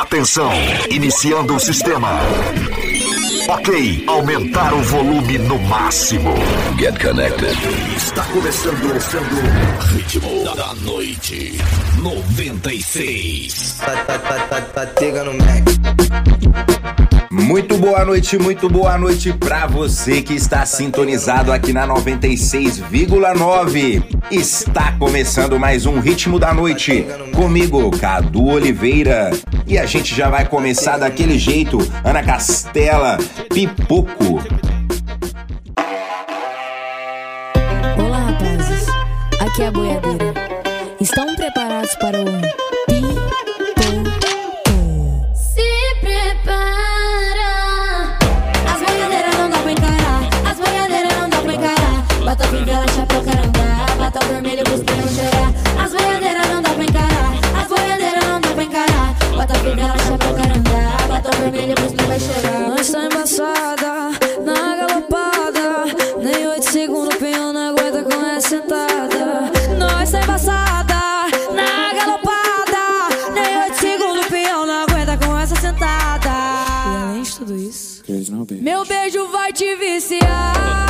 Atenção, iniciando o sistema. Ok, aumentar o volume no máximo. Get connected. Está começando, sendo ritmo da noite 96. Patega no Mac. Muito boa noite, muito boa noite para você que está sintonizado aqui na 96,9. Está começando mais um Ritmo da Noite comigo, Cadu Oliveira. E a gente já vai começar daquele jeito. Ana Castela Pipoco. Olá, rapazes. Aqui é a boiadeira. Estão preparados para o beijo vai te viciar.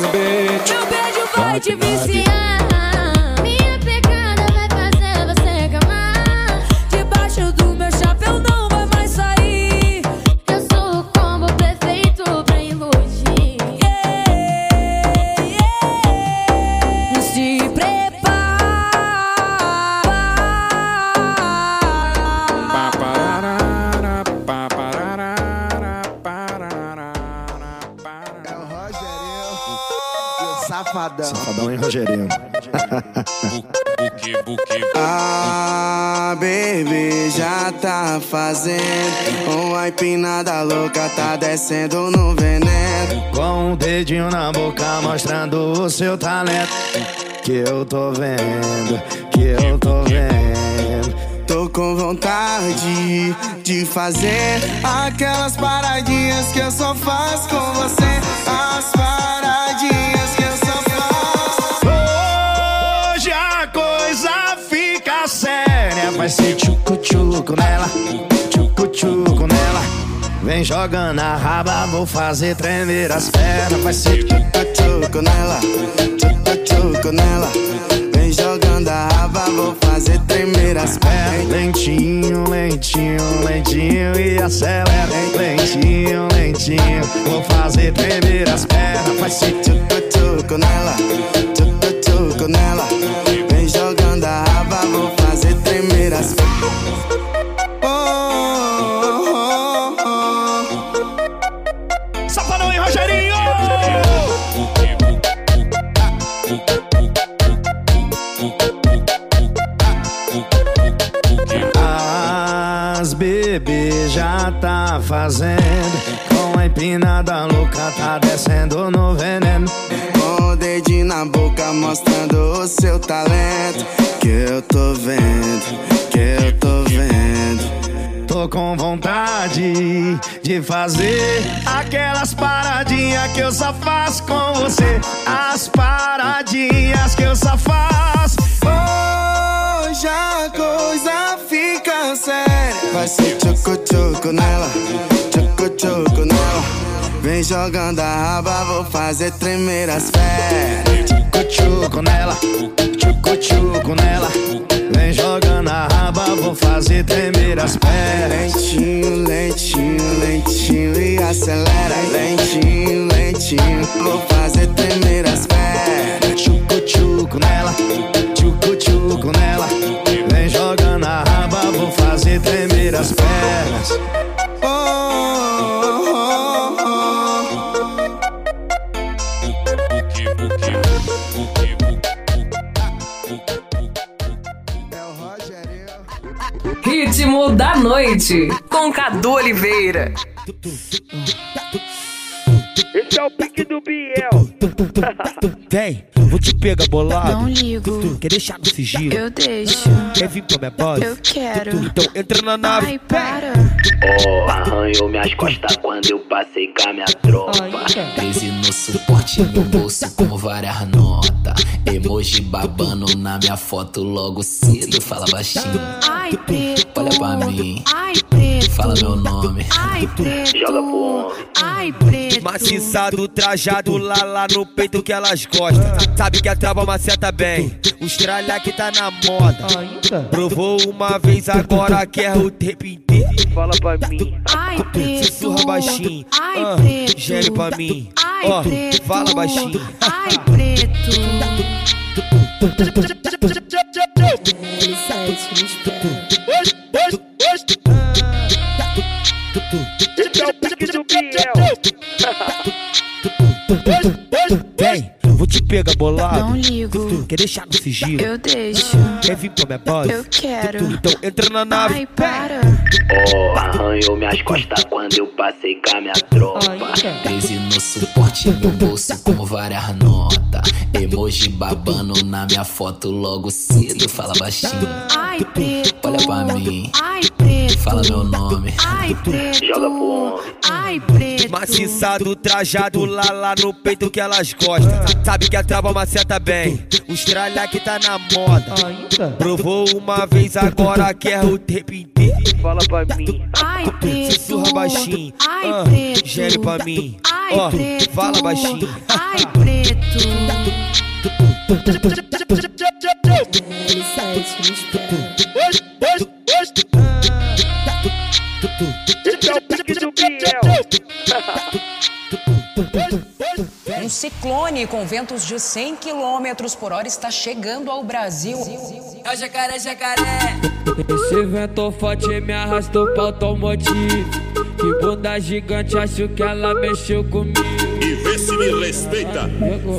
Meu beijo vai te viciar. da Bebê ah, baby, já tá fazendo Uma empinada louca, tá descendo no veneno. Com um dedinho na boca, mostrando o seu talento. Que eu tô vendo, que eu tô vendo. Tô com vontade de fazer Aquelas paradinhas que eu só faço com você. As paradinhas vai ser tchucu-tchuco nela, tchucu-tchuco nela. Vem jogando a raba, vou fazer tremer as pernas. Vai ser tchucu-tchuco nela, tchucu-tchuco nela. Vem jogando a raba, vou fazer tremer as pernas. Lentinho, lentinho, lentinho e acelera. Lentinho, lentinho, vou fazer tremer as pernas. Vai ser tchucu-tchuco nela, tchucu-tchuco nela inspiração. E Rogerinho! As bebê já tá fazendo Com a empinada louca tá descendo no veneno Com o dedinho na boca mostrando o seu talento que eu tô vendo, que eu tô vendo. Tô com vontade de fazer aquelas paradinhas que eu só faço com você. As paradinhas que eu só faço. Hoje a coisa fica séria. Vai ser tchucu-tchucu nela, tchucu-tchucu nela. Vem jogando a raba, vou fazer tremer as pernas. Tchucu-tchucu nela, tchucu-tchucu nela. Vem jogando a raba, vou fazer tremer as pernas. Lentinho, lentinho, lentinho e acelera. Lentinho, lentinho, vou fazer tremer as pernas. Tchucu-tchucu nela, tchucu-tchucu nela. Vem jogando a raba, vou fazer tremer as pernas. Ritmo da noite com Cadu Oliveira. Esse é o pique do Biel. Vem, vou te pegar bolado. Não ligo. Quer deixar no sigilo? Eu deixo. Quer vir pra minha base? Eu quero. Então entra na nave. Ai, para. Oh, arranhou minhas costas quando eu passei com a minha tropa. 13 no suporte no bolso com várias notas. Emoji babando na minha foto logo cedo. Fala baixinho, Ai, preto. olha pra mim. Ai, preto. Fala meu nome. Ai, preto. Joga pro homem. Ai, preto. Maciçado, trajado lá, lá no peito que elas gostam. Sabe que a trava maceta bem. Os tralha que tá na moda. Provou uma vez, agora quer o tempo inteiro. Fala pra mim. Ai, preto. Sussurra baixinho. Ai, ah, preto. Gere pra mim. Ai, Ó, preto. fala baixinho. Ai, Vem, vou te pegar bolado. Não ligo. Quer deixar no sigilo? Eu deixo. Quer vir pra minha base? Eu quero. Então entra na nave. Ai, para. Oh, arranhou minhas costas quando eu passei com a minha tropa. 13 no suporte no bolso com várias notas. Emoji babando na minha foto logo cedo. Fala baixinho, Ai, preto. olha pra mim. Ai, preto. Fala meu nome. Ai, preto. Joga pro homem. Ai, preto. Maciçado, trajado lá, lá no peito que elas gostam. Sabe que a trava maceta bem. Os tralha que tá na moda. Provou uma vez, agora quer o tempo inteiro. Fala pra mim. Ai, preto. Sussurra baixinho. Ai, ah, preto. Gere pra mim. Ai, Ó, preto. fala baixinho. Ai, preto. Esse é o pique do Biel. Um ciclone com ventos de 100 km por hora está chegando ao Brasil. É o jacaré, jacaré. Esse vento forte me arrastou pra automotivo. Que bunda gigante, acho que ela mexeu comigo. E vê se me respeita.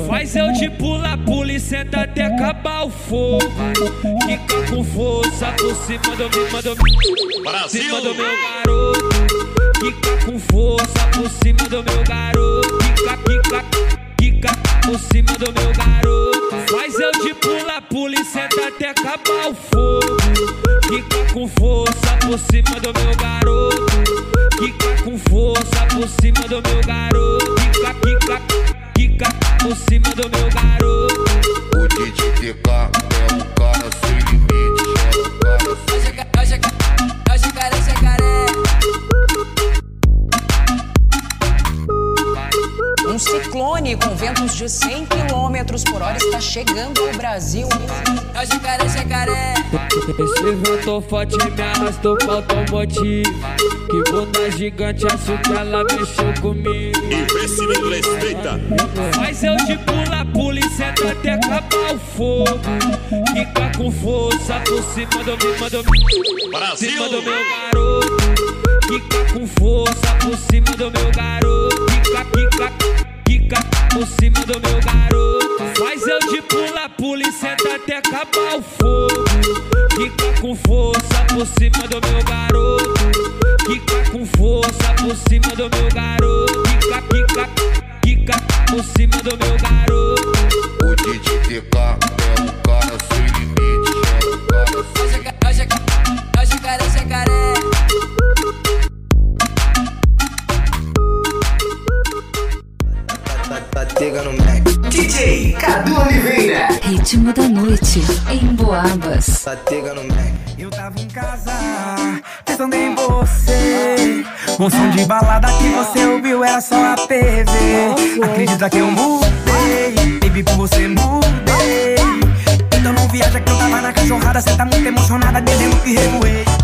Faz eu de pula, pula e senta até acabar o fogo. Fica com força por cima do meu, manda Brasil. cima do meu garoto. Fica com força por cima do meu garoto. Fica, fica, fica por cima do meu garoto. Faz eu de pula, pula e senta até acabar o fogo. Fica com força por cima do meu garoto. Fica com força por cima do meu garoto. Fica, fica, fica por cima do meu garoto. O DJ é um cara sem limite. É um cara sem É Um ciclone com ventos de 100 km por hora está chegando ao Brasil. É o jacaré, jacaré. Esse vento forte me arrastou pra automotivo. Que bunda gigante, acho que ela mexeu comigo. E vê se me respeita. Mas eu de pula, pula e senta até acabar o fogo. Fica com força por cima do meu, manda Brasil. cima do meu garoto. Fica com força por cima do meu garoto. Cima do meu garoto. Faz eu de pula, pula e senta até acabar o fogo. Fica com força por cima do meu garoto. quica com força por cima do meu No Mac. Eu tava em casa, pensando em você. Um som de balada que você ouviu era só a TV. Acredita que eu mudei, baby, por você mudei. Então não viaja que eu tava na cachorrada, cê tá muito emocionada, dizendo que revoei.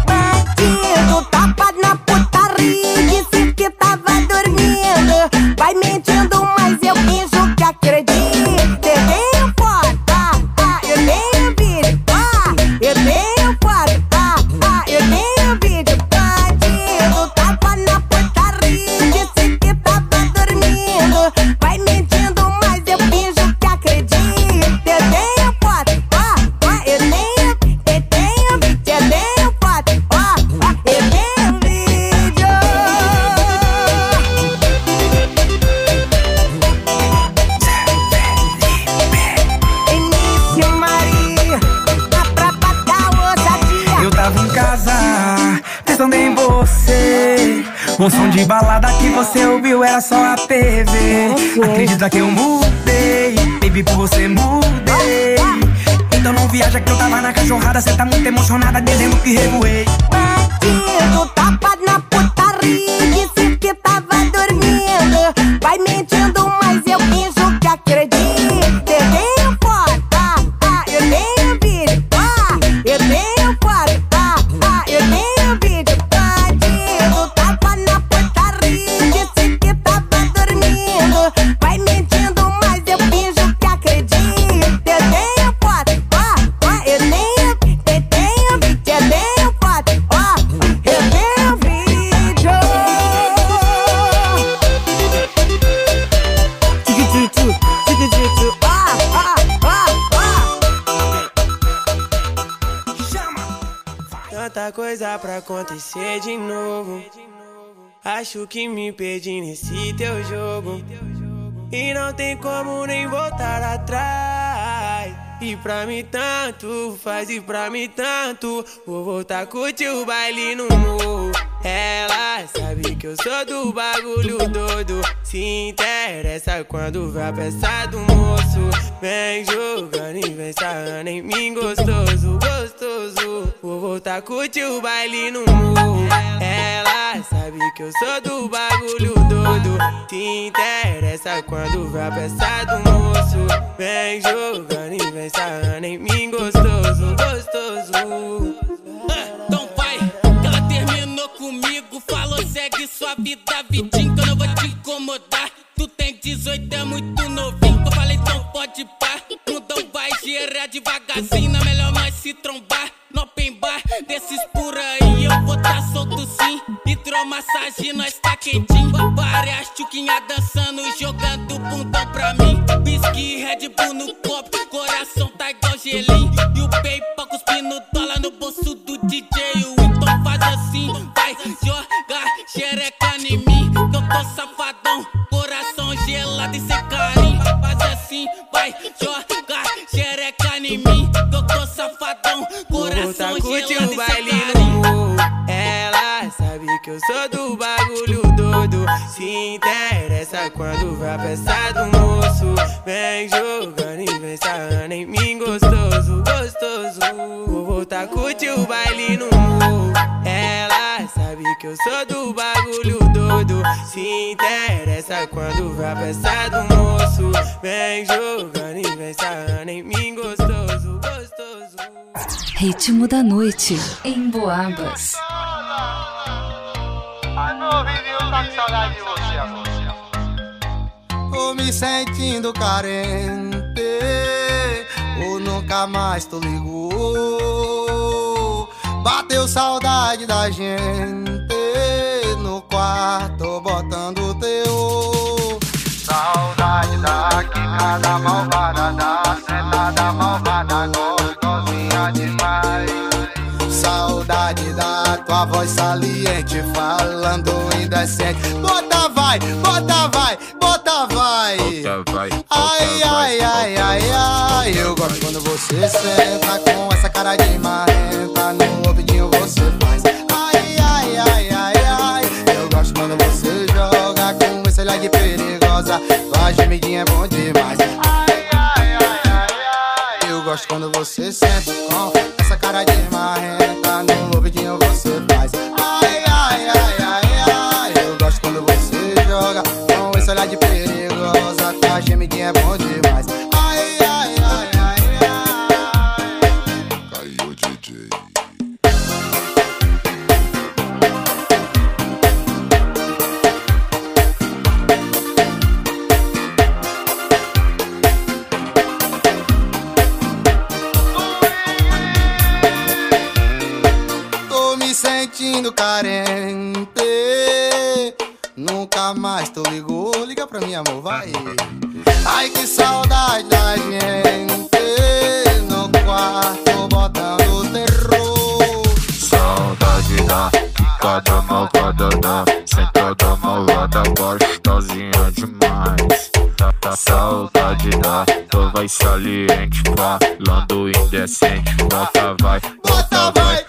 Que me perdi nesse teu jogo. E não tem como nem voltar atrás. E pra mim tanto faz, e pra mim tanto. Vou voltar a curtir o baile no morro. Ela sabe que eu sou do bagulho todo. Se interessa quando a peça do moço. Vem jogando e vem sarrando em mim gostoso, gostoso. Vou voltar a curtir o baile no morro. Ela sabe que eu sou do bagulho todo. Se interessa quando a peça do moço. Vem jogando e vem sarrando em mim gostoso, gostoso. Então vai, que ela terminou comigo. Falou, segue sua vida, vidinho, que eu não vou te incomodar. Tu tem 18, é muito novinho. Eu falei, então pode pá. Mundão vai gerar devagarzinho. Na melhor nós se trombar. No open bar, desses por aí. Eu vou tá solto sim. Hidromassagem, nós tá quentinho. Várias tchuquinhas dançando e jogando bundão pra mim. Whisky, Red Bull no copo. Coração tá igual gelinho. E o PayPal cuspindo dólar no bolso do DJ. Então faz assim, vai jogar xereca em mim. Que eu tô safadão, coração gelado e sem carinho. Faz assim, vai jogar xereca em mim. Que eu tô safadão, coração gelado e sem carinho. Eu sou do bagulho todo. Se interessa quando a peça do moço. Vem jogando e vem sarrando em mim gostoso, gostoso. Vou voltar curtir o baile no morro. Ela sabe que eu sou do bagulho todo. Se interessa quando a peça do moço. Vem jogando e vem sarrando em mim gostoso, gostoso. Ritmo da noite em Boabas. Ouvidinho tá com saudade de você agora. Tô me sentindo carente Ou nunca mais tu ligou. Bateu saudade da gente No quarto botando teu Saudade da quicada malvada, da voz saliente Fala decente. Bota vai, bota vai, bota vai. Ai, ai, ai, ai, ai. Eu gosto quando você senta com essa cara de marrenta. No ouvidinho você faz. Ai, ai, ai, ai, ai. Eu gosto quando você joga com esse olhar de perigosa. Tua gemidinha é bom demais. Ai, ai, ai, ai, ai. Eu gosto quando você senta com essa cara de marrenta. No ouvidinho você faz. Ai, ai, ai, ai, ai. Eu gosto quando você joga com esse olhar de perigosa. Tua gemidinha é bom demais. Sentindo carente. Nunca mais tu ligou. Liga pra mim, amor, vai. Ai, que saudade da gente. No quarto botando terror. Saudade da picada malvada da sentada malvada gostosinha demais. Da, da saudade da tu vai saliente falando indecente. Volta vai, volta vai,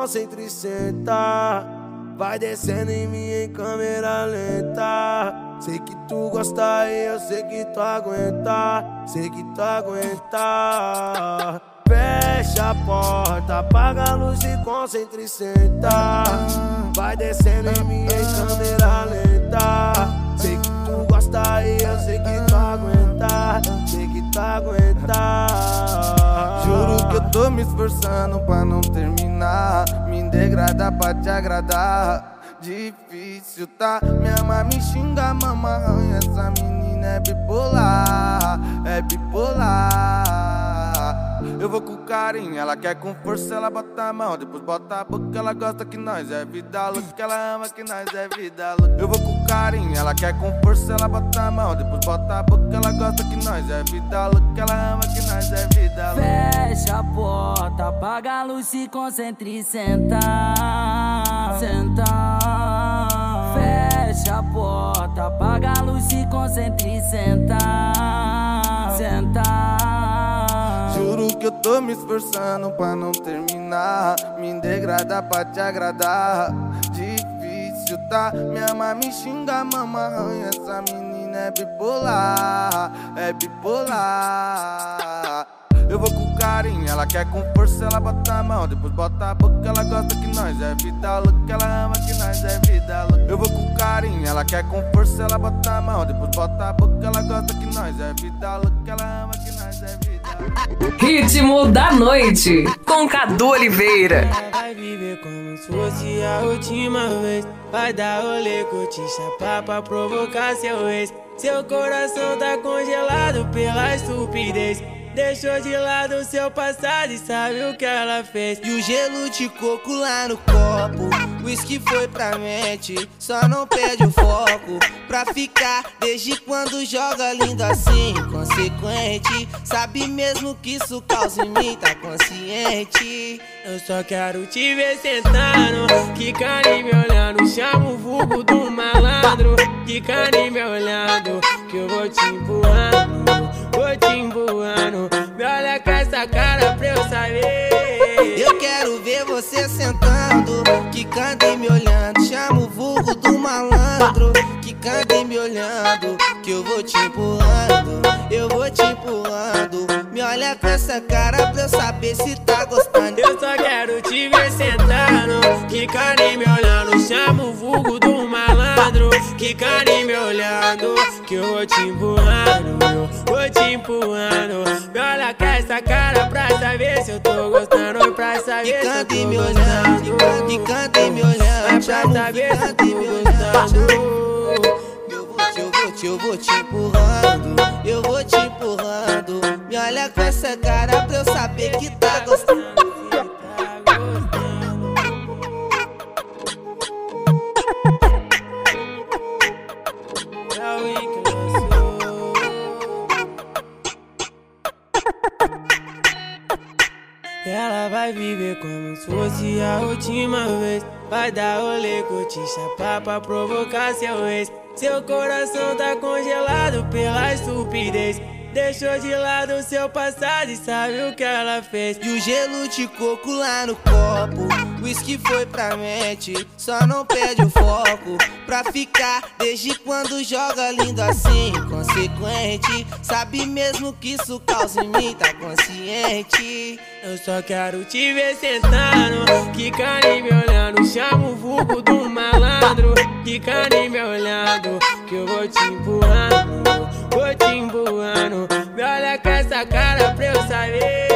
luz e concentre e senta. Vai descendo em mim em câmera lenta. Sei que tu gosta e eu sei que tu aguenta. Sei que tu aguenta. Fecha a porta, apaga a luz e concentre e senta. Vai descendo em mim em câmera lenta. Sei que tu gosta e eu sei que tu aguenta. Sei que tu aguenta. Juro que eu tô me esforçando pra não terminar. Me degradar pra te agradar. Difícil, tá? Minha mãe me xinga, arranha. Essa menina é bipolar, é bipolar. Eu vou com carinho, ela quer com força, ela bota a mão, depois bota a boca, ela gosta que nós é vida louca, ela ama que nós é vida louca. Eu vou com carinho, ela quer com força, ela bota a mão, depois bota a boca, ela gosta que nós é vida louca, ela ama que nós é vida louca. Fecha a porta, apaga a luz, se concentre e senta. Senta. Fecha a porta, apaga a luz, se concentre e senta. Senta. Que eu tô me esforçando pra não terminar. Me degradar pra te agradar. Difícil, tá? Minha mãe me xinga, mama arranha. Essa menina é bipolar, é bipolar. Eu vou com carinho, ela quer com força, ela bota a mão, depois bota a boca, ela gosta que nós é vida louca, ela ama que nós é vida louca. Eu vou com carinho, ela quer com força, ela bota a mão, depois bota a boca, ela gosta que nós é vida louca, ela ama que nós é vida Ritmo da noite com Cadu Oliveira. Vai viver como se fosse a última vez. Vai dar rolê, curtir, chapar pra provocar seu ex. Seu coração tá congelado pela estupidez. Deixou de lado seu passado e sabe o que ela fez. E o gelo de coco lá no copo. Whisky foi pra mente, só não perde o foco. Pra ficar, desde quando joga lindo assim, consequente. Sabe mesmo que isso causa em mim, tá consciente. Eu só quero te ver sentando, quicando e me olhando. Chama o vulgo do malandro, quicando e me olhando. Que eu vou te empurrando, vou te empurrando. Me olha com essa cara pra eu saber. Eu quero ver você sentando, quicando e me olhando. Chama o vulgo do malandro, quicando e me olhando. Que eu vou te empurrando, eu vou te empurrando. Me olha com essa cara pra eu saber se tá gostando. Eu só quero te ver sentando, quicando e me olhando. Chama o vulgo do malandro, quicando e me olhando. Que eu vou te empurrando, eu vou te empurrando. Me olha com essa cara pra saber se eu tô gostando. Pra saber se eu tô e me olhando, gostando. quicando e me olhando. Pra saber se eu tô gostando. Eu vou te, eu vou te, eu vou te empurrando. Eu vou te empurrando. Me olha com essa cara pra eu saber que tá gostando. Vai viver como se fosse a última vez. Vai dar rolê, curtir, chapar pra provocar seu ex. Seu coração tá congelado pela estupidez. Deixou de lado seu passado e sabe o que ela fez. E o gelo de coco lá no copo. Whisky foi pra mente, só não perde o foco. Pra ficar desde quando joga lindo assim, consequente. Sabe mesmo que isso causa em mim, tá consciente. Eu só quero te ver sentando, quicando e me olhando. Chama o vulgo do malandro, quicando e me olhando. Que eu vou te empurrando, vou te empurrando. Me olha com essa cara pra eu saber.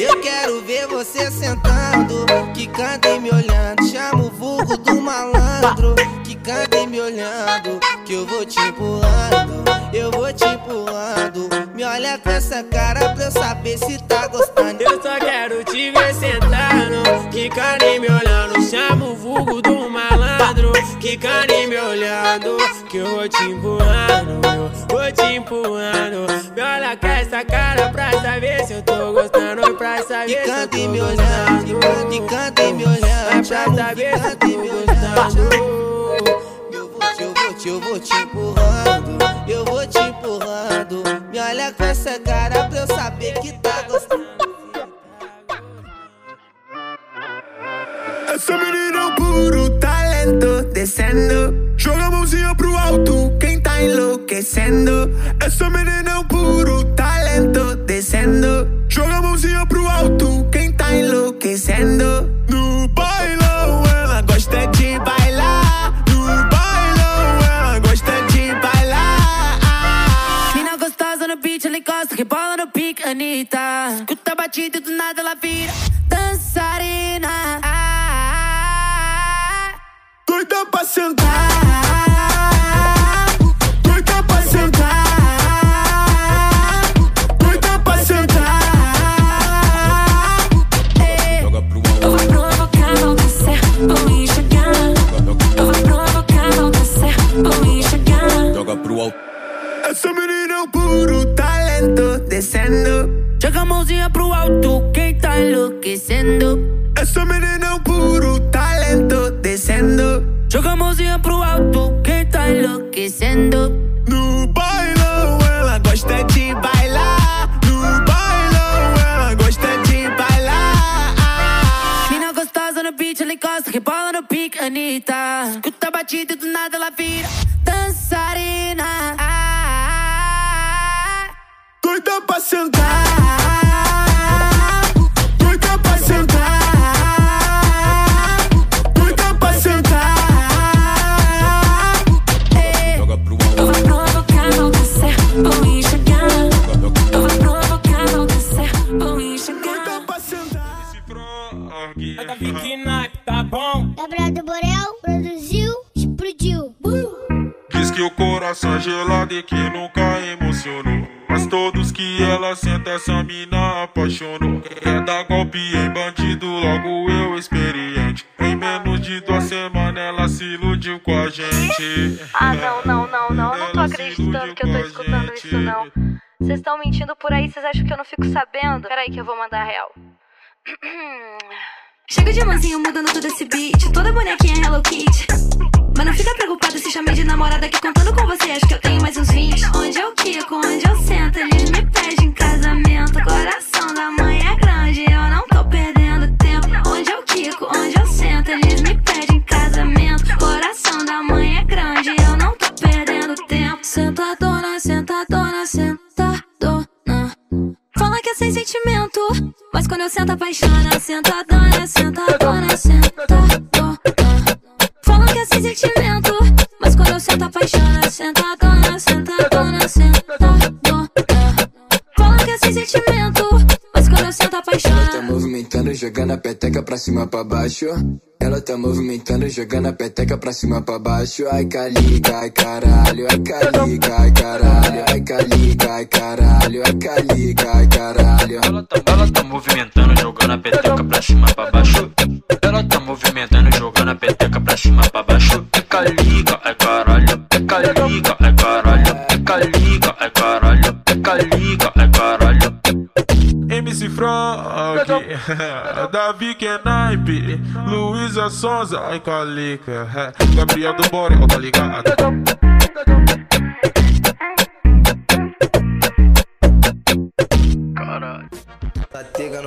Eu quero ver você sentando, quicando e me olhando. Chama o vulgo do malandro, quicando e me olhando. Que eu vou te empurrando, eu vou te empurrando. Me olha com essa cara pra eu saber se tá gostando. Eu só quero te ver sentando, quicando e me olhando. Chama o vulgo do malandro, quicando e me olhando. Que eu vou te empurrando, eu vou te empurrando. Me olha com essa cara pra saber se eu tô gostando. Pra saber se eu tô e me olhando, gostando. quicando e me olhando. Pra saber se eu e tô me gostando. Eu vou te, eu vou te, eu vou te empurrando. Eu vou te empurrando. Me olha com essa cara pra eu saber que tá gostando. Essa menina é um puro talento descendo. Joga a mãozinha pro alto, quem tá enlouquecendo. Essa menina é um puro talento descendo. Joga a mãozinha pro alto, quem tá enlouquecendo. No bailão, ela gosta de bailar. No bailão, ela gosta de bailar. Mina gostosa no beat, ela encosta, que bola no pique, Anitta. Escuta a batida e do nada ela vira dançarina. Doida pra sentar. Doida pra sentar. Doida pra sentar. Eu vou provocar, vou descer, vou enxergar. Eu vou provocar, vou descer, vou enxergar. Joga pro alto. Essa menina é um puro talento descendo. Joga a mãozinha pro alto, quem tá enlouquecendo. Essa menina é enlouquecendo. No bailão, ela gosta de bailar. No bailão, ela gosta de bailar. Mina gostosa no beat, ela encosta, que bola no pique, Anitta. Escuta a batida e do nada ela vira dançarina. Doida pra sentar. Coração é gelado e que nunca emocionou. Mas todos que ela senta, essa mina apaixonou. Quer dar golpe em bandido, logo eu experiente. Em menos de duas semanas ela se iludiu com a gente. Ah, não, não, não, não. Eu não tô acreditando que eu tô escutando isso, não. Vocês estão mentindo por aí, vocês acham que eu não fico sabendo? Peraí que eu vou mandar a real. Chega de mansinho mudando todo esse beat. Toda bonequinha Hello Kitty. Mas não fica preocupada se chamei de namorada que contando com você acho que eu tenho mais uns 20. Onde eu quico, onde eu sento, eles me pedem casamento. Coração da mãe é grande, eu não tô perdendo tempo. Onde eu quico, onde eu sento, eles me pedem casamento. Coração da mãe é grande, eu não tô perdendo tempo. Senta dona, senta dona, senta dona. Fala que é sem sentimento, mas quando eu sento apaixona, senta dona, senta dona, senta é sem sentimento. Mas quando eu sento, apaixona, sentadona, sentadona, sentadona. Falam que é sem sentimento. Mas quando eu sento, apaixona. Ela tá movimentando, jogando a peteca pra cima pra baixo. Ela tá movimentando, jogando a peteca pra cima pra baixo. Ai, calica, ai, caralho. Ai, calica, ai, caralho. Ai, calica, ai, caralho. Ai, calica, ai, caralho. Ela tá, ela tá movimentando, jogando a peteca pra cima pra baixo. Ela tá movimentando, jogando a peteca pra cima pra baixo. É calica, é caralho. É calica, é caralho. É calica, é caralho. É calica, é caralho. MC Frank, Davi Kenaipe, Luísa Sonza, ai calica, Gabriel do Borel, tá ligado?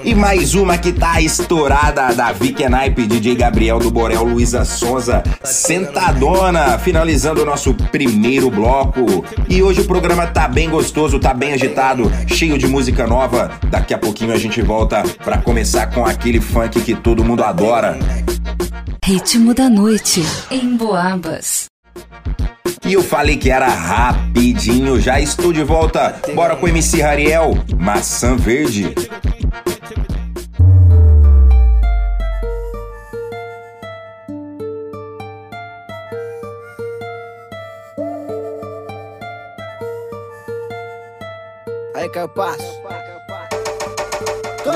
E mais uma que tá estourada da Vicky Naipe, DJ Gabriel do Borel, Luísa Sonza, sentadona, finalizando o nosso primeiro bloco. E hoje o programa tá bem gostoso, tá bem agitado, cheio de música nova. Daqui a pouquinho a gente volta pra começar com aquele funk que todo mundo adora. Ritmo da noite em Boabas. E eu falei que era rapidinho, já estou de volta. Bora com o MC Rariel, Maçã Verde. Aí, Caio Passo.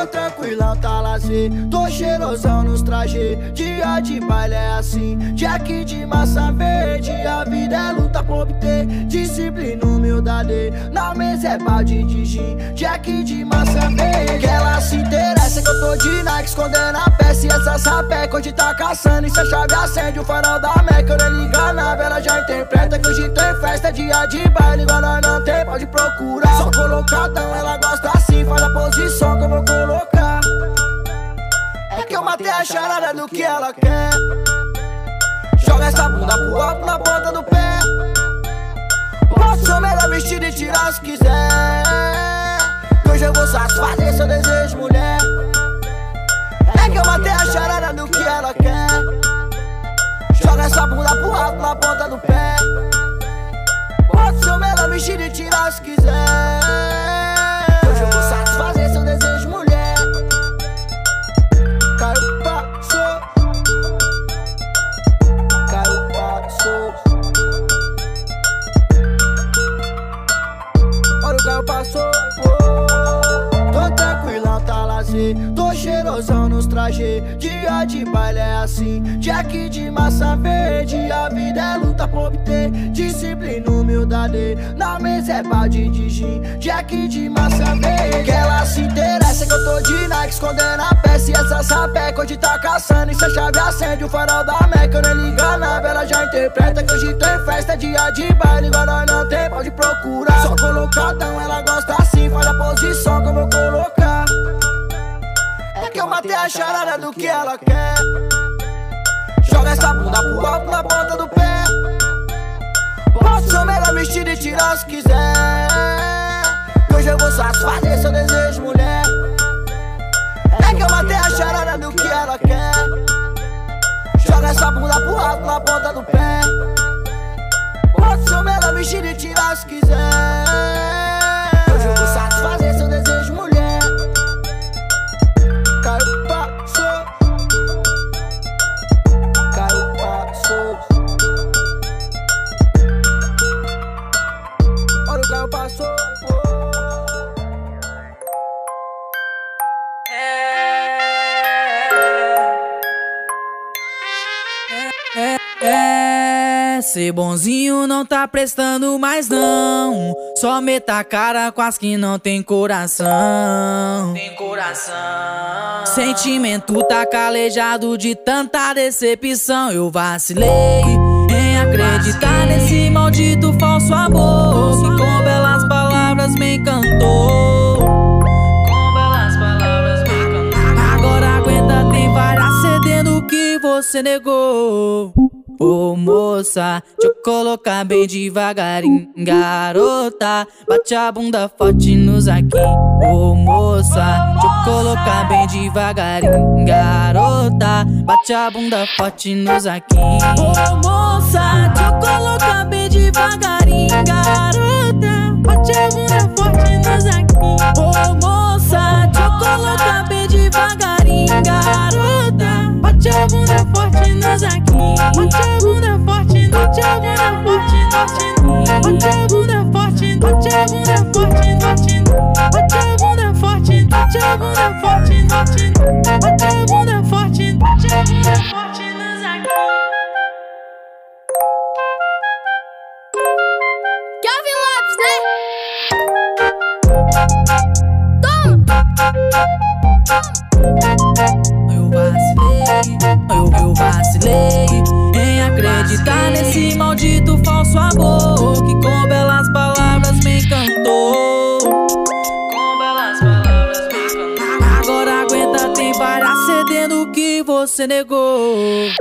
Tô tranquilão, tá lazer. Tô cheirosão nos trajes. Dia de baile é assim. Jack de massa verde. A vida é luta por obter. Disciplina, humildade. Na mesa é balde de gin. Jack de massa verde. Que ela se interessa que eu tô de Nike. Escondendo a peça e essa sapeca. Hoje tá caçando. E se a chave acende o farol da Meca. Eu nem liga na vela, já interpreta. Que hoje tem festa. Dia de baile. Igual nós não tem, pode procurar. Só colocadão, ela gosta assim. Faz a posição que eu vou colocar. É que eu matei a charada do que ela quer. Joga essa bunda pro alto na ponta do pé. Posso ser melhor vestido e tirar se quiser. Hoje eu vou satisfazer seu desejo, mulher. Eu matei a charada do que ela quer. Joga essa bunda pro alto na ponta do pé. Posso ser o melhor vestido e tirar se quiser. Trajes. Dia de baile é assim. Jack de massa verde. A vida é luta por obter. Disciplina, humildade. Na mesa é balde de gin. Jack de massa verde. Que ela se interessa que eu tô de Nike. Escondendo a peça e essa sapeca. Hoje tá caçando. E se a chave acende o farol da Meca. Eu nem liga na vela, já interpreta. Que hoje tem festa. Dia de baile. Igual nós não tem, pode procurar. Só colocadão, ela gosta assim. Faz a posição que eu vou colocar. É que eu matei a charada do que ela quer. Joga essa bunda pro alto na ponta do pé. Posso ser o melhor vestido e tirar se quiser. Que hoje eu vou satisfazer seu desejo, mulher. É que eu matei a charada do que ela quer. Joga essa bunda pro alto na ponta do pé. Posso ser o melhor vestido e tirar se quiser. Que hoje eu vou satisfazer seu desejo, ser bonzinho não tá prestando mais não. Só meta a cara com as que não tem coração. Tem coração. Sentimento tá calejado de tanta decepção. Eu vacilei em acreditar nesse maldito falso amor. Que com belas palavras me encantou. Com belas palavras me encantou. Agora aguenta, tem várias cedendo o que você negou. Ô moça, deixa eu colocar bem devagarinho. Garota, bate a bunda forte nos aqui. Ô moça, deixa eu colocar bem devagarinho. Garota, bate a bunda forte nos aqui. Ô moça, deixa eu colocar bem devagarinho. Garota, bate a bunda forte nos aqui. Ô moça, deixa eu colocar bem devagarinho. A bunda forte nos aqui. Bate a bunda forte, bate a bunda forte, bate a bunda forte, bate a bunda forte, bate a bunda forte, bate a bunda forte, bate a bunda forte, bate a bunda forte nos aqui. Né? Eu vacilei, eu, eu vacilei Em acreditar nesse maldito falso amor Que com belas palavras me encantou. Com belas palavras me encantou. Agora aguenta, tem várias cedendo o que você negou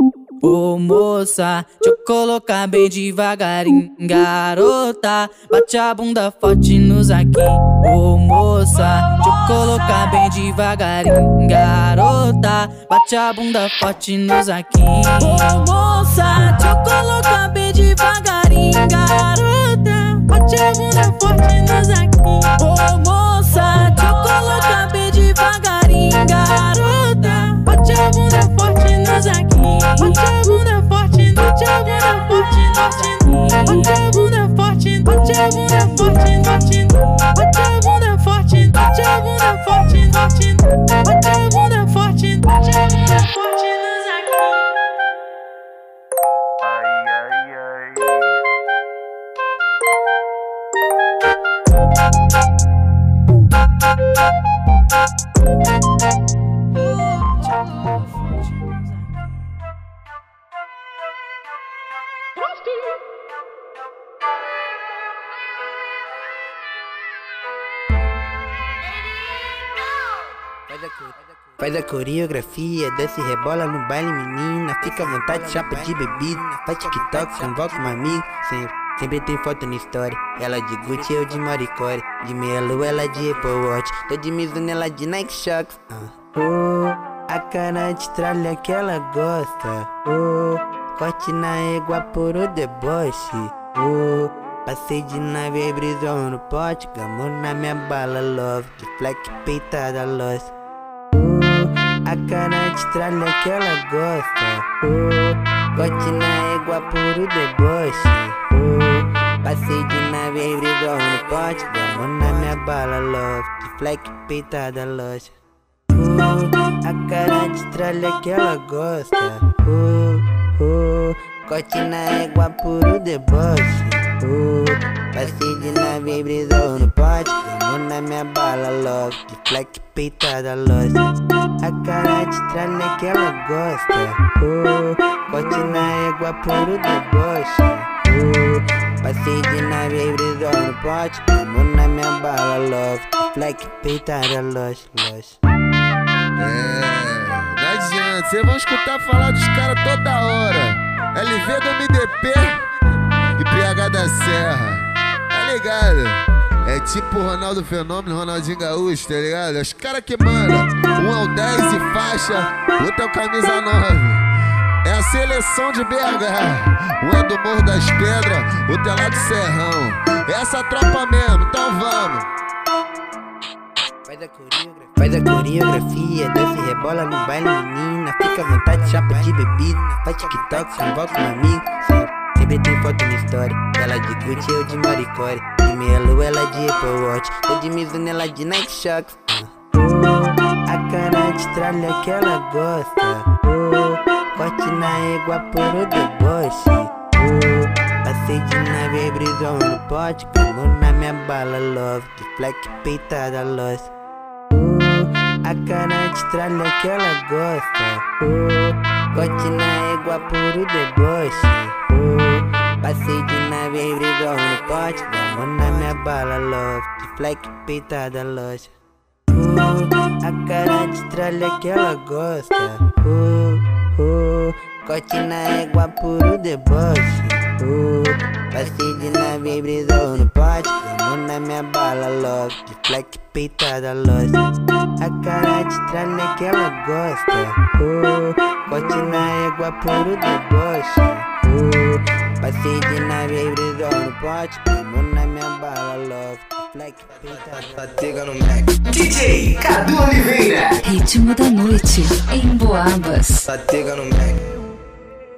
Ô moça, deixa eu colocar bem devagarinho Garota, bate a bunda forte nos aqui. Ô moça, deixa eu colocar bem devagarinho Garota, bate a bunda forte nos aqui. Ô moça, deixa eu colocar bem devagarinho Garota, bate a bunda forte nos aqui. Ô moça, nos aqui. Bate a bunda forte, bate a bunda forte, bate a bunda forte, bate a bunda forte, bate a bunda forte, bate a bunda forte, bate a bunda forte, bate a bunda forte nos aqui. Faz a coreografia, desce rebola no baile, menina. Fica à vontade, chapa de bebida. Faz TikTok, convoca um amigo. Sempre, sempre tem foto na história. Ela de Gucci, eu de Maricore. De lua, ela de Apple Watch. Tô de Mizuno, ela de Nike Shox. Ah. Oh, a cara de tralha que ela gosta. Oh, corte na égua por o deboche. Oh, passei de nave brisou no pote. Gamou na minha bala, love. De fleck peitada, lost. A cara de tralha que ela gosta. Oh, Corte na égua puro deboche oh, Passei de nave brigou no pote. Damos na minha bala, De fleck peitada, loja. Oh, A cara de tralha que ela gosta. Oh, oh, Corte na égua puro deboche oh, Passei de nave brisou no pote. Damos na minha bala, De fleck peitada, loja a cara de tralha que ela gosta oh, Corte na égua puro deboche oh, Passei de nave brisou no pote Mão na minha bala, love Fleck peitada, loja, loja É, não adianta, vocês vão escutar falar dos caras toda hora. LV do MDP e PH da Serra. Tá ligado? É tipo Ronaldo Fenômeno, Ronaldinho Gaúcho, tá ligado? Os caras que mandam. Um é o 10 e faixa, outro é o camisa 9. É a seleção de BH. Um é do Morro das Pedras, outro é lá do Serrão. É essa tropa mesmo, então vamos. Faz a coreografia, faz a coreografia desce e rebola no baile, menina. Fica à vontade, chapa de bebida. Faz TikTok, convoca um amigo. Sempre, tem foto na história. Ela de Gucci, eu de Maricore. De lua, ela de Apple Watch. Tô de Mizuno, ela de Nike Shox. Oh, a cara de tralha que ela gosta. Oh, corte na égua por o deboche. Oh, passei de nave brisou no pote. Gamou na minha bala, love. De fleck peitada, lost. A cara de tralha que ela gosta oh, Corte na égua puro deboche oh, Passei de nave brigou no pote Gamou na minha bala, love De fleck peitada, loja oh, A cara de tralha que ela gosta oh, oh, corte na égua, puro deboche. Uh, passei de nave, brisou no pote. Vamos na minha bala logo, de flex peitada loja. A cara de tralha que ela gosta. Uh, corte na égua, puro deboche. Uh, passei de nave, brisou no pote. Vamos na bala flex peitada. Batega no Mac. DJ Cadu Oliveira. Ritmo da noite em Boabas. Batega no Mac.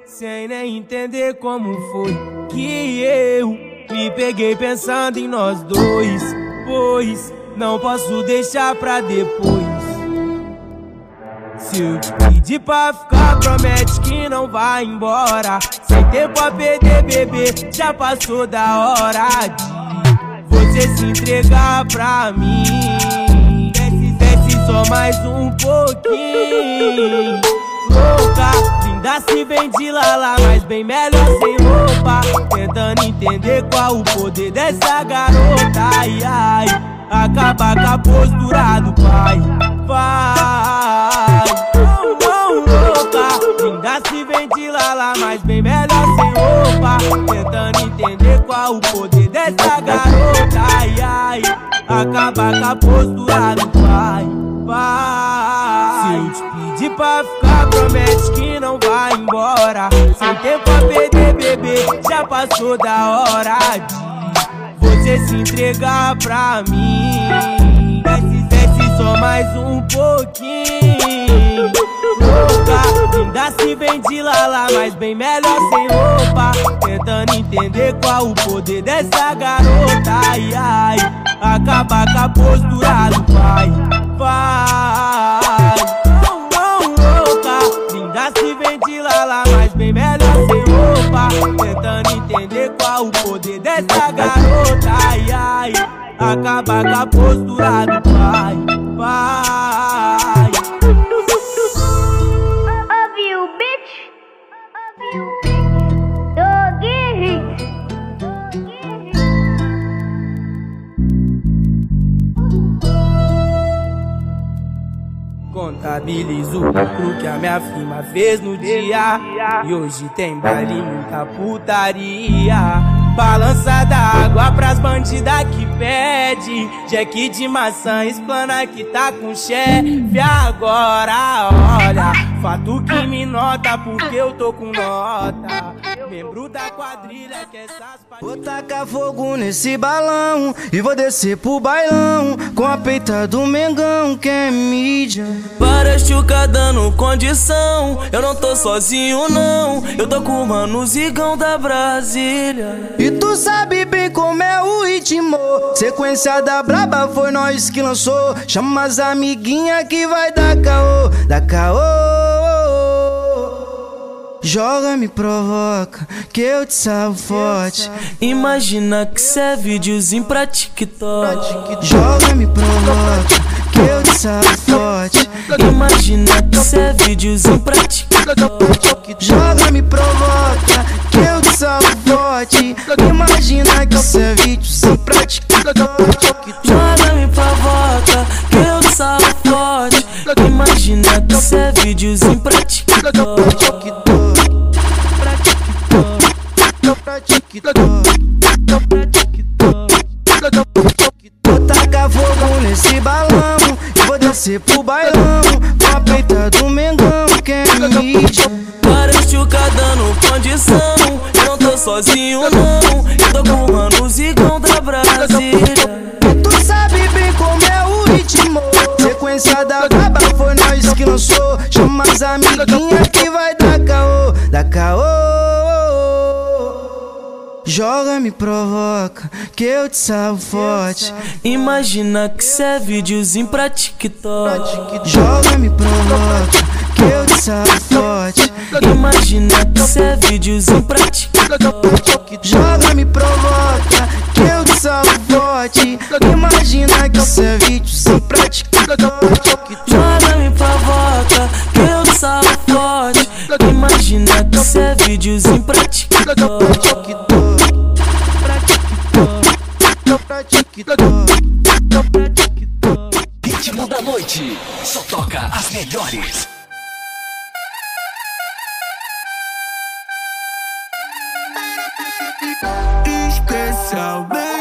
Sem nem entender como foi que eu me peguei pensando em nós dois. Pois não posso deixar pra depois. Se eu te pedir pra ficar, promete que não vai embora. Sem tempo a perder, bebê, já passou da hora de você se entregar pra mim. Desce, desce só mais um pouquinho. Louca, linda se vem de lala, mas bem melhor sem roupa. Tentando entender qual o poder dessa garota. Ai, ai, acaba com a postura do pai. Vai, não, não, louca. Linda se vem de lala, mas bem sem roupa. Tentando entender qual o poder dessa garota. Ai, ai, acaba com a postura do pai. Vai, se eu te pedir pra ficar, promete que não vai embora. Sem tempo a perder, bebê, já passou da hora de você se entregar pra mim. Só mais um pouquinho. Louca, linda se vem de lala, mas bem melhor sem roupa. Tentando entender qual o poder dessa garota. Ai, ai, acaba com a postura do pai. Vai, louca. Linda se vem de lala, mas bem melhor sem roupa. Tentando entender qual o poder dessa garota. Ai, ai, acaba com a postura do pai. Vai. Ouviu, bitch? Contabilizo o lucro que a minha firma fez no dia. E hoje tem baile, muita putaria. Balança da água pras bandidas que pede. Jack de maçã explana que tá com chefe. Agora olha, fato que me nota porque eu tô com nota. Membro da quadrilha que essas Vou tacar fogo nesse balão e vou descer pro bailão com a peita do Mengão que é mídia. Para chuca dando condição, eu não tô sozinho não, eu tô com o mano Zigão da Brasília. E tu sabe bem como é o ritmo. Sequência da braba foi nós que lançou. Chama as amiguinha que vai dar caô, dar caô. Joga, me provoca, que eu te salvo forte. Imagina que cê é videozinho pra TikTok. Joga, me provoca, que eu te salvo forte. Imagina que cê é videozinho pra TikTok. Joga, me provoca, que eu te salvo forte. Imagina que cê é videozinho pra TikTok. Joga, me provoca, que eu te salvo forte. Imagina que cê é videozinho pra TikTok. Vou tacar fogo nesse balão e vou descer pro bailão com a peita do Mengão que é mídia. Para chuca dando condição, eu não tô sozinho não, eu tô com o mano Zigão da Brasília. Tu sabe bem como é o ritmo. Sequência da braba foi nós que lançou. Chama as amiguinha que vai dar caô, dar caô. Joga, me provoca, que eu te salvo forte. Imagina que cê é videozinho pra TikTok. Joga, me provoca, que eu te salvo forte. Imagina que cê é videozinho pra TikTok. Joga, me provoca, que eu te salvo forte. Imagina que cê é videozinho pra TikTok. Joga, me provoca, que eu te salvo forte. Imagina que cê é videozinho pra TikTok. TikTok. Ritmo da noite. Só toca as melhores. Especialmente.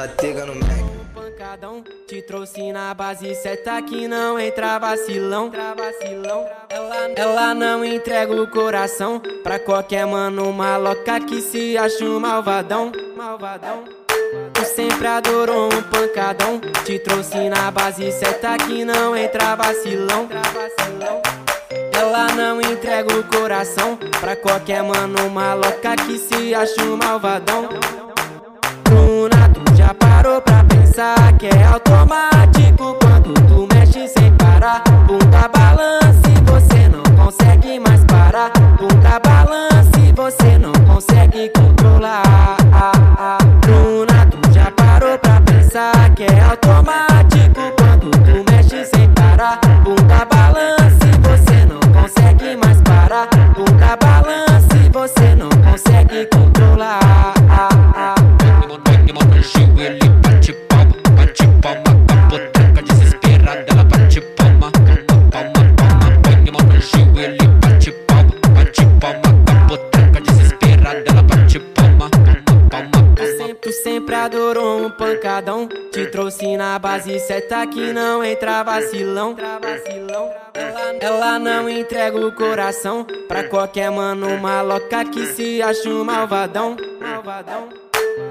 Satega no Mac. Pancadão, te trouxe na base, seta que não entra vacilão. vacilão. Ela, ela não entrega o coração pra qualquer mano maloca que se acha um malvadão. Malvadão. Tu sempre adorou um pancadão, te trouxe na base, seta que não entra vacilão. vacilão. Ela não entrega o coração pra qualquer mano maloca que se acha um malvadão parou pra pensar que é automático quando tu mexe sem parar. Bunda balance, você não consegue mais parar. Bunda balance, você não consegue controlar. Bruna, tu já parou pra pensar que é automático. adorou um pancadão. Te trouxe na base certa que não entra vacilão. Ela não entrega o coração pra qualquer mano maloca que se acha um malvadão.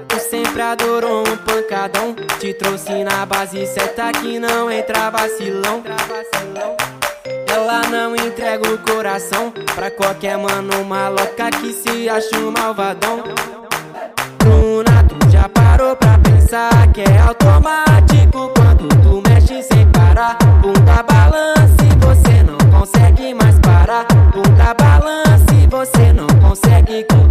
Tu sempre adorou um pancadão. Te trouxe na base certa que não entra vacilão. Ela não entrega o coração pra qualquer mano maloca que se acha um malvadão já parou pra pensar que é automático quando tu mexe sem parar? Bunda e você não consegue mais parar. Bunda e você não consegue controlar.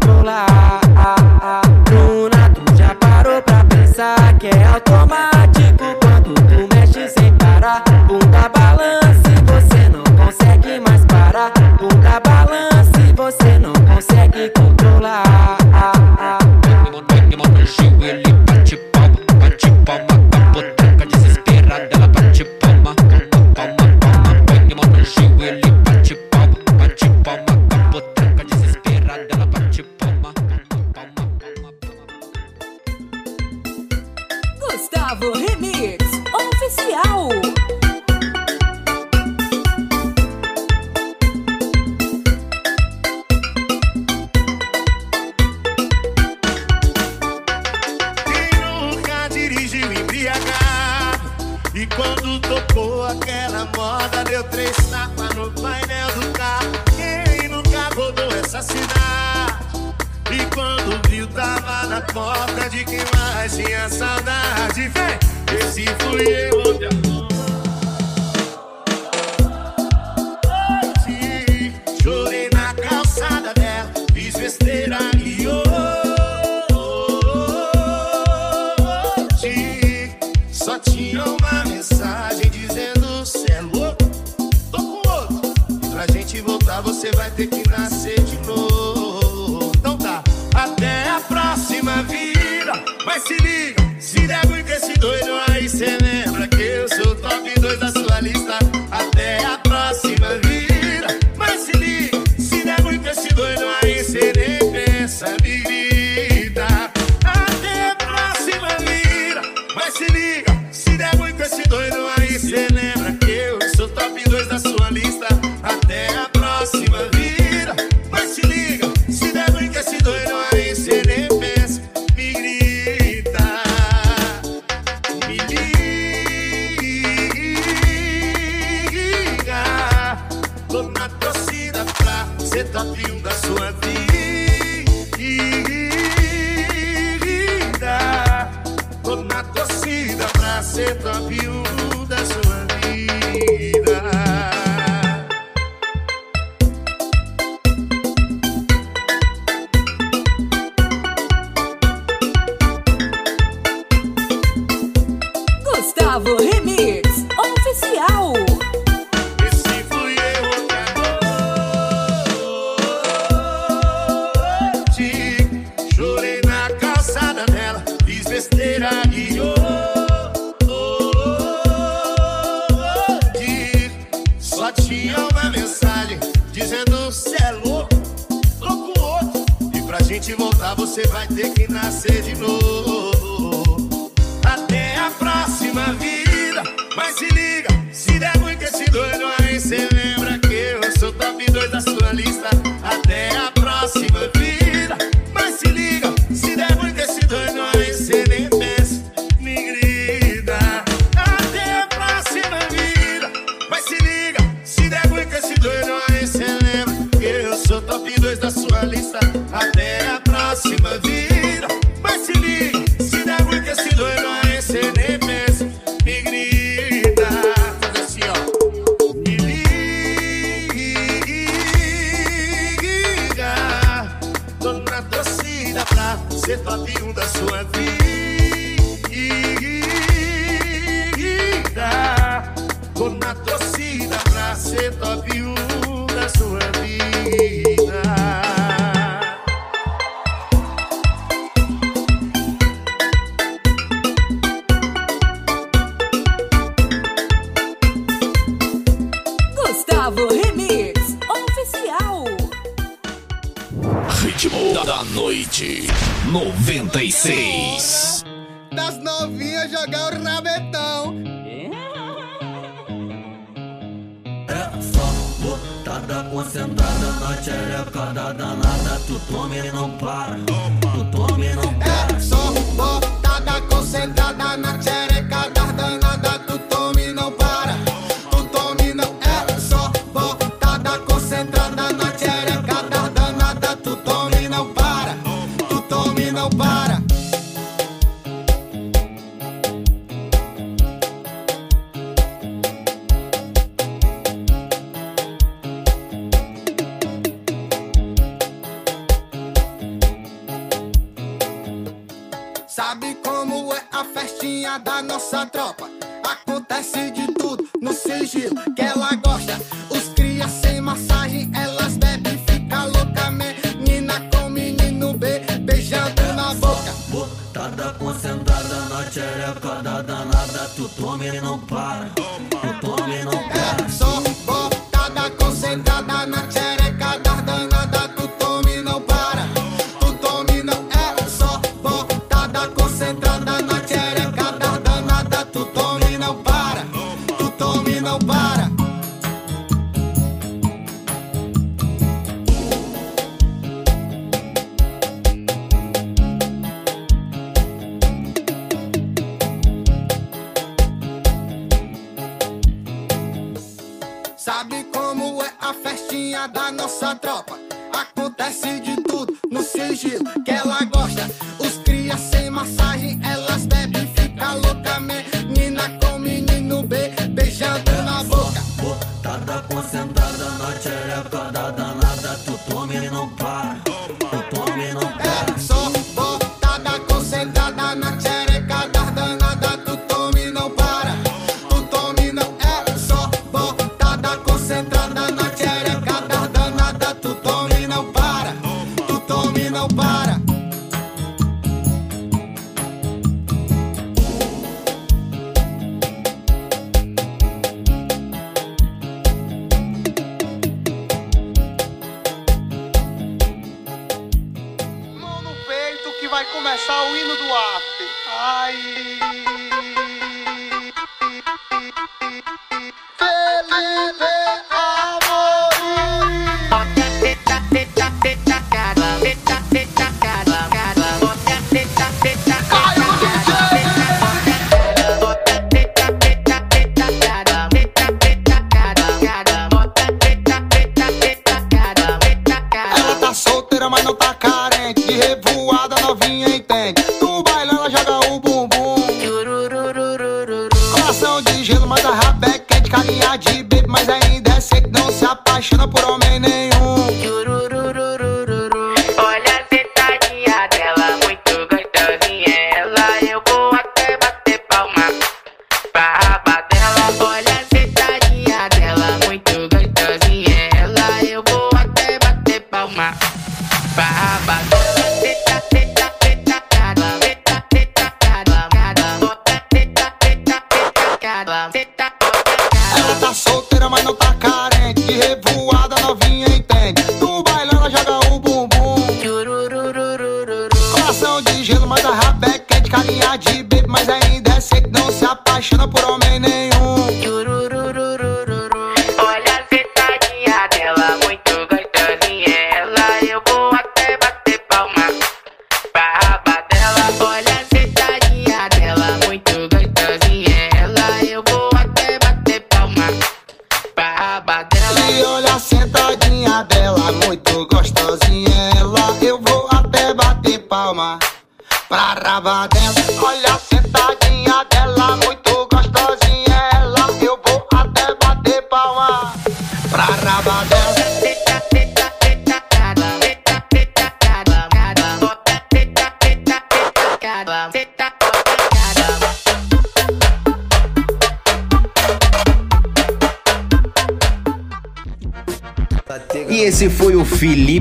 Quando tocou aquela moda, deu três tapas no painel do carro. Quem nunca rodou essa cidade? E quando viu, tava na porta de quem mais tinha saudade. Vem, esse fui eu, onde a ritmo da noite 96. Das novinhas jogar o rabetão. É, é só botada concentrada na xereca da danada. Tu toma e não para. Tu toma e não para. É só botada concentrada na xereca da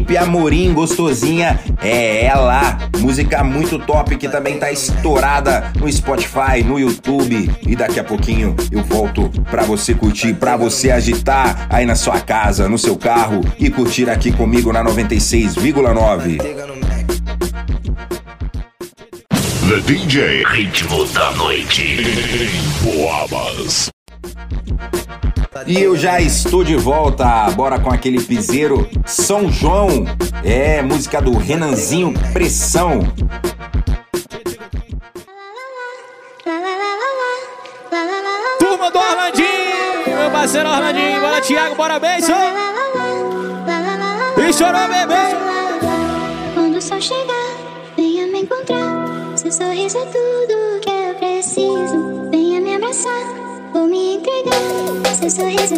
Felipe Amorim, gostosinha. É ela, música muito top que também tá estourada no Spotify, no YouTube. E daqui a pouquinho eu volto pra você curtir, pra você agitar aí na sua casa, no seu carro e curtir aqui comigo na 96,9. The DJ Ritmo da Noite em Boabas. E eu já estou de volta, bora com aquele piseiro São João. É, música do Renanzinho Pressão. Turma do Orlandinho, meu parceiro Orlandinho, bora Thiago, bora Benção. E chorou, bebê. Quando o sol chegar, venha me encontrar. Seu sorriso é tudo que eu preciso. Venha me abraçar, vou me entregar. Seu sorriso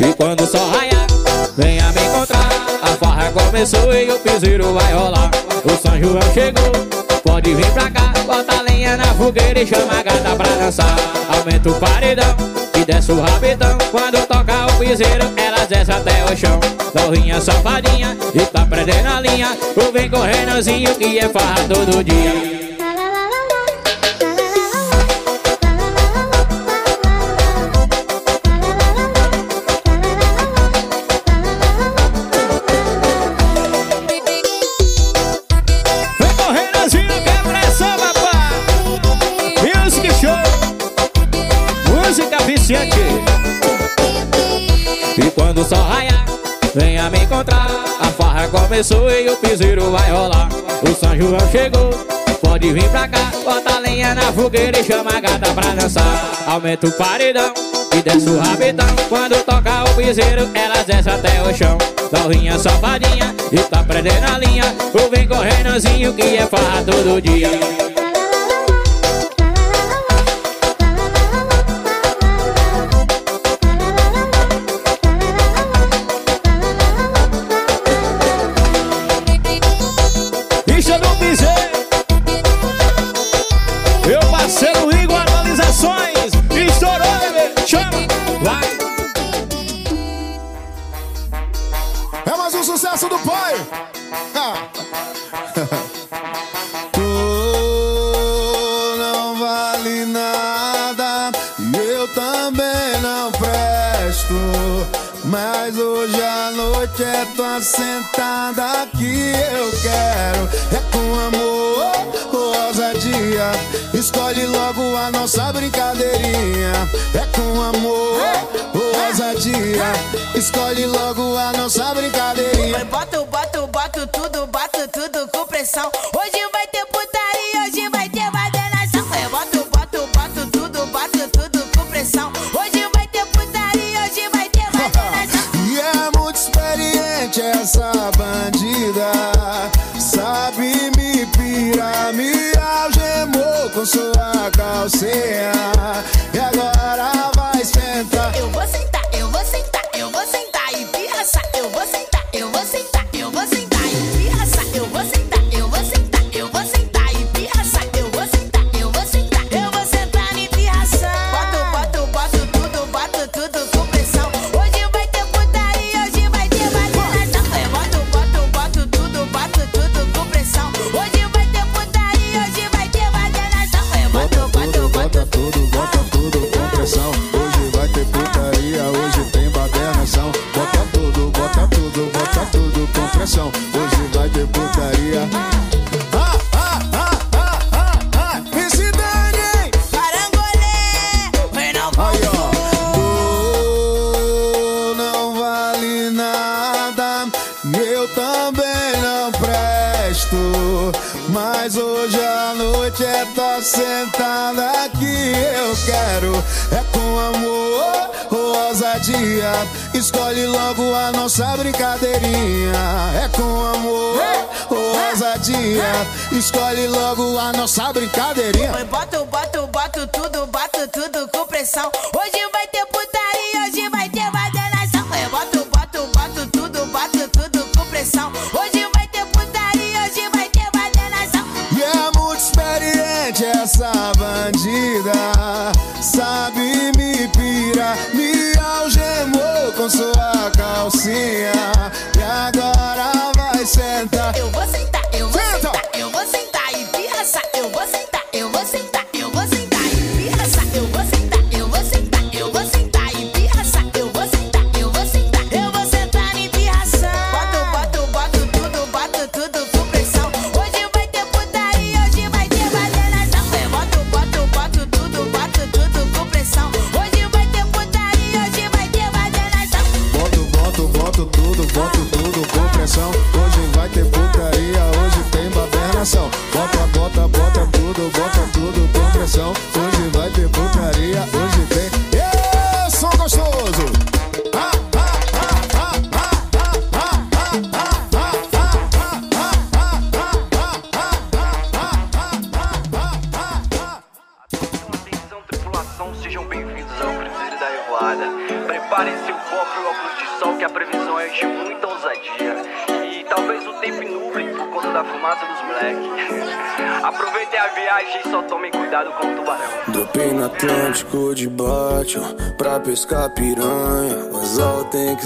E quando o sol raiar, venha me encontrar. A farra começou e o piseiro vai rolar. O São João chegou, pode vir pra cá. Bota lenha na fogueira e chama a gata pra dançar. Aumenta o paredão e desce o rabetão. Quando toca o piseiro, elas descem até o chão. Novinha safadinha e tá prendendo a linha. O vem correndozinho que é farra todo dia. Venha me encontrar, a farra começou e o piseiro vai rolar. O São João chegou, pode vir pra cá, bota lenha na fogueira e chama a gata pra dançar. Aumenta o paredão e desce o rabetão. Quando toca o piseiro, elas desce até o chão. Novinha safadinha e tá prendendo a linha. Ou vem correndozinho que é farra todo dia. Escolhe logo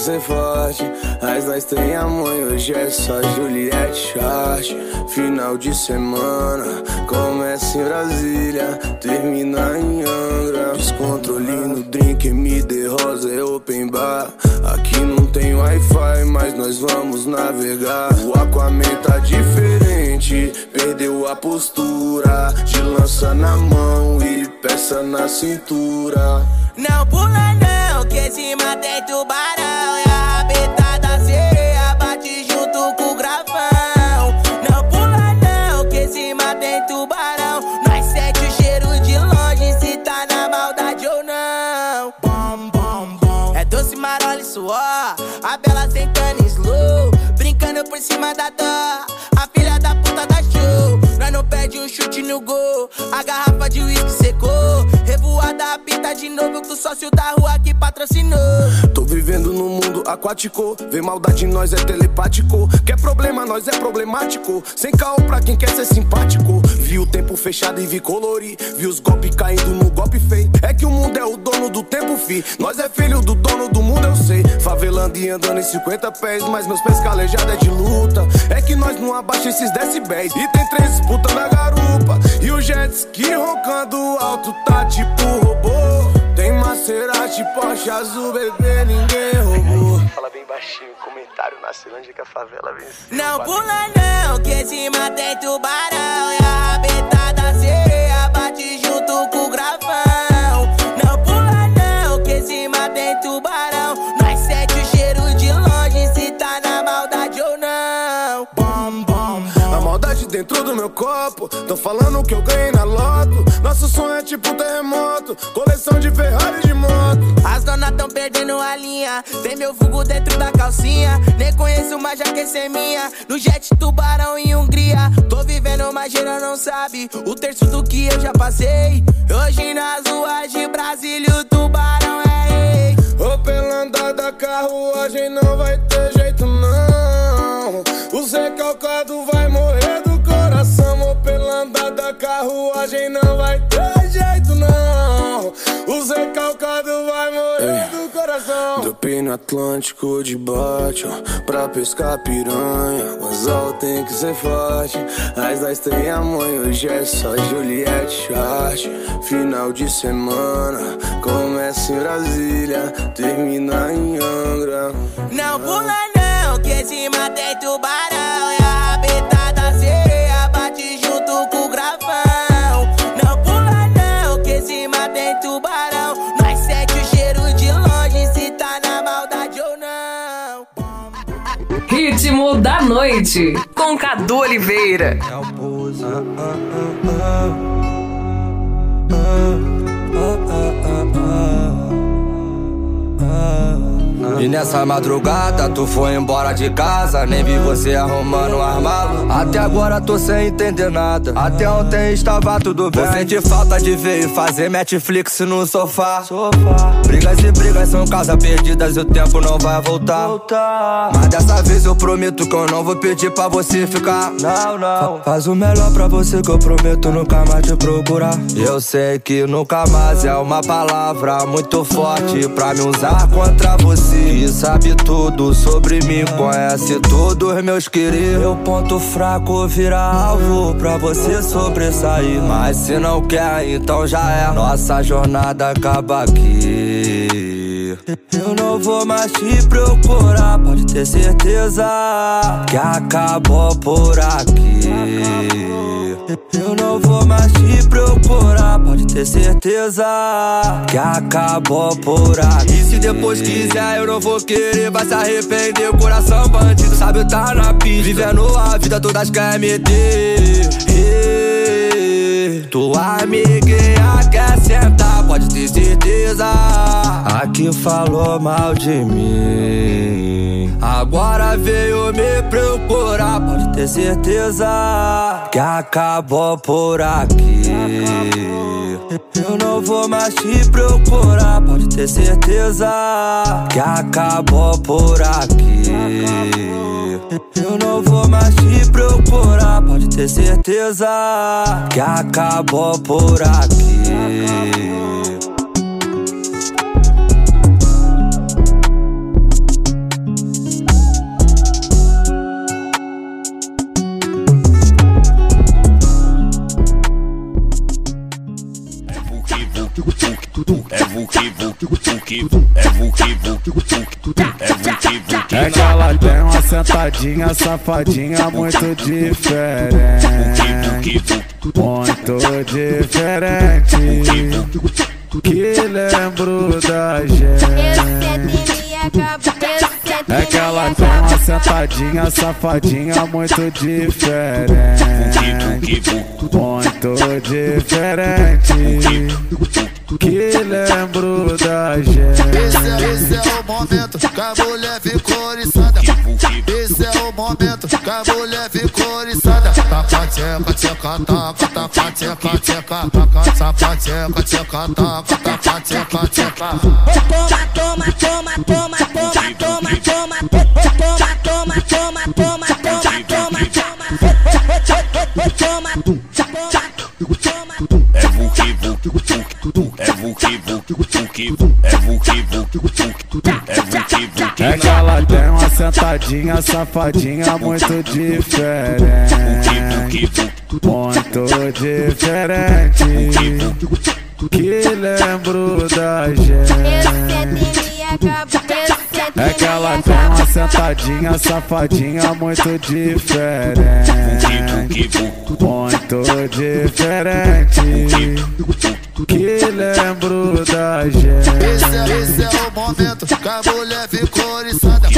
ser forte. Mas nós tem amor hoje é só Juliette Short. Final de semana, começa em Brasília, termina em Angra. Descontrole no drink, me de rosa, é open bar. Aqui não tem wi-fi, mas nós vamos navegar. O Aquaman tá diferente, perdeu a postura. Te lança na mão e peça na cintura. Vê maldade em nós é telepático. Quer problema, nós é problemático. Sem caô pra quem quer ser simpático. Vi o tempo fechado e vi colorir. Vi os golpes caindo no golpe feio. É que o mundo é o dono do tempo, fi. Nós é filho do dono do mundo, eu sei. Favelando e andando em 50 pés. Mas meus pés calejados é de luta. É que nós não abaixa esses decibéis. E tem três disputas na garupa. E o jet ski roncando alto tá tipo robô. Tem Maserati, Porsche azul, bebê, ninguém comentário na Ceilândia que a favela vem. Não pula não, que cima tem tubarão E a rabeta da sereia bate junto com o gravão Não pula não, que cima tem tubarão Nós sente o cheiro de longe se tá na maldade ou não Bom, bom, A maldade dentro do meu copo. Tô falando que eu ganhei na loto. Nosso sonho é tipo terremoto. Coleção de Ferrari perdendo a linha. Tem meu vulgo dentro da calcinha. Nem conheço, mas já quer ser minha. No jet tubarão em Hungria. Tô vivendo, mas geral não sabe. O terço do que eu já passei. Hoje nas ruas de Brasília, o tubarão é rei. Ô, pela andada, carruagem não vai ter jeito, não. O Zé Calcado vai morrer do coração. Ô, pela andada, carruagem não vai ter coração. Do pino Atlântico de bate, ó, pra pescar piranha. O anzol tem que ser forte. As das tem a mãe, hoje é só Juliette Chart. Final de semana, começa em Brasília, termina em Angra. Não pula não, que cima tem tubarão Ritmo da noite, com Cadu Oliveira. E nessa madrugada tu foi embora de casa Nem vi você arrumando um armado. Até agora tô sem entender nada. Até ontem estava tudo bem. Vou sentir falta de ver e fazer Netflix no sofá. Brigas e brigas são casas perdidas E o tempo não vai voltar. Mas dessa vez eu prometo que eu não vou pedir pra você ficar. Não, não. Faz o melhor pra você que eu prometo nunca mais te procurar. Eu sei que nunca mais é uma palavra muito forte Pra me usar contra você Que sabe tudo sobre mim, conhece todos meus queridos. Meu ponto fraco vira alvo pra você sobressair. Mas se não quer, então já é. Nossa jornada acaba aqui Eu não vou mais te procurar, pode ter certeza Que acabou por aqui. Eu não vou mais te procurar, pode ter certeza Que acabou por aqui. E se depois quiser eu não vou querer, vai se arrepender. Coração bandido, sabe tá na pista. Vivendo a vida, todas querem meter tua amiguinha quer sentar, pode ter certeza. Aqui falou mal de mim. Agora veio me procurar, pode ter certeza. Que acabou por aqui. Eu não vou mais te procurar, pode ter certeza. Que acabou por aqui. Eu não vou mais te procurar, pode ter certeza que acabou por aqui. É vuki vuki vuki é vuki vuki vuki é vuki vuki É que ela tem uma sentadinha safadinha muito diferente Muito diferente Que lembro da gente É que ela tem uma sentadinha safadinha muito diferente. Muito diferente. Que lembro da gente. Esse é, esse é o momento que a mulher ficou Sapateca, teca, taca, taca, teca, teca, taca, sapateca, teca, taca, taca, teca, teca. Toma, toma, toma, toma, toma, toma, toma, toma, toma, toma, toma, toma, toma, toma, toma, vuki é vuki vuki vuki, é vuki vuki. É que ela tem uma sentadinha safadinha muito diferente. Muito diferente. Que lembro da gente. É que ela tem uma sentadinha safadinha muito diferente. Muito diferente. Que lembro da gente. Esse é, esse é o momento que a mulher ficou oriçada.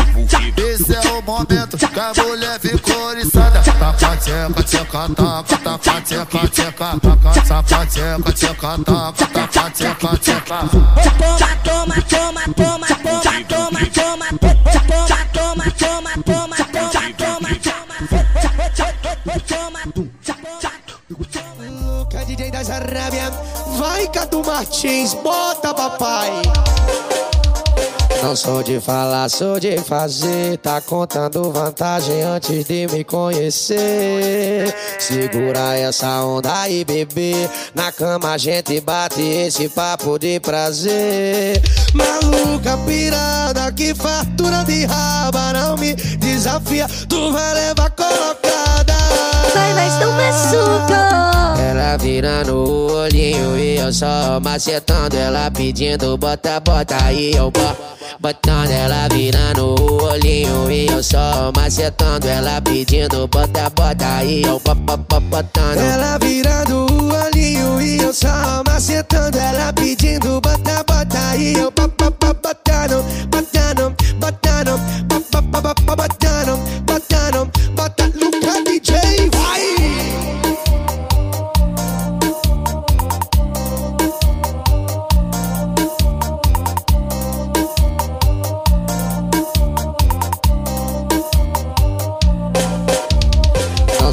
Esse é o momento que a mulher ficou oriçada. Taca, teca, teca, taca, taca, teca, teca, taca, sapateca, teca, taca, taca, teca, teca. Toma, toma, toma, toma, toma, toma, toma, toma, toma, Arábia. Vai, Cadu Martins, bota papai. Não sou de falar, sou de fazer. Tá contando vantagem antes de me conhecer. Segura essa onda aí, bebê. Na cama a gente bate esse papo de prazer. Maluca pirada, que fartura de raba. Não me desafia, tu vai levar colocada. Vai, mas não machuca. Ela virando o olhinho e eu só macetando. Ela pedindo bota, bota aí, eu boto. Botando ela virando o olhinho e eu só macetando. Ela pedindo bota, bota aí, eu bo- bo- bo- botando. Ela virando o olhinho e eu só macetando. Ela pedindo bota, bota aí, eu bo- bo- bo- botando, botando, botando,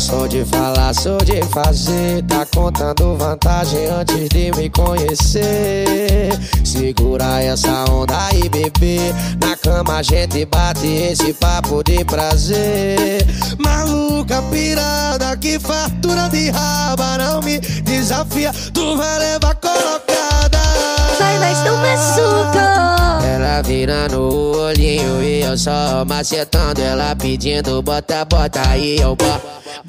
sou de falar, sou de fazer. Tá contando vantagem antes de me conhecer. Segura essa onda aí, bebê. Na cama a gente bate esse papo de prazer. Maluca pirada, que fartura de raba. Não me desafia, tu vai levar colocada. Vai, mas não machuca. Ela virando o olhinho e eu só macetando. Ela pedindo bota, bota aí, eu bo-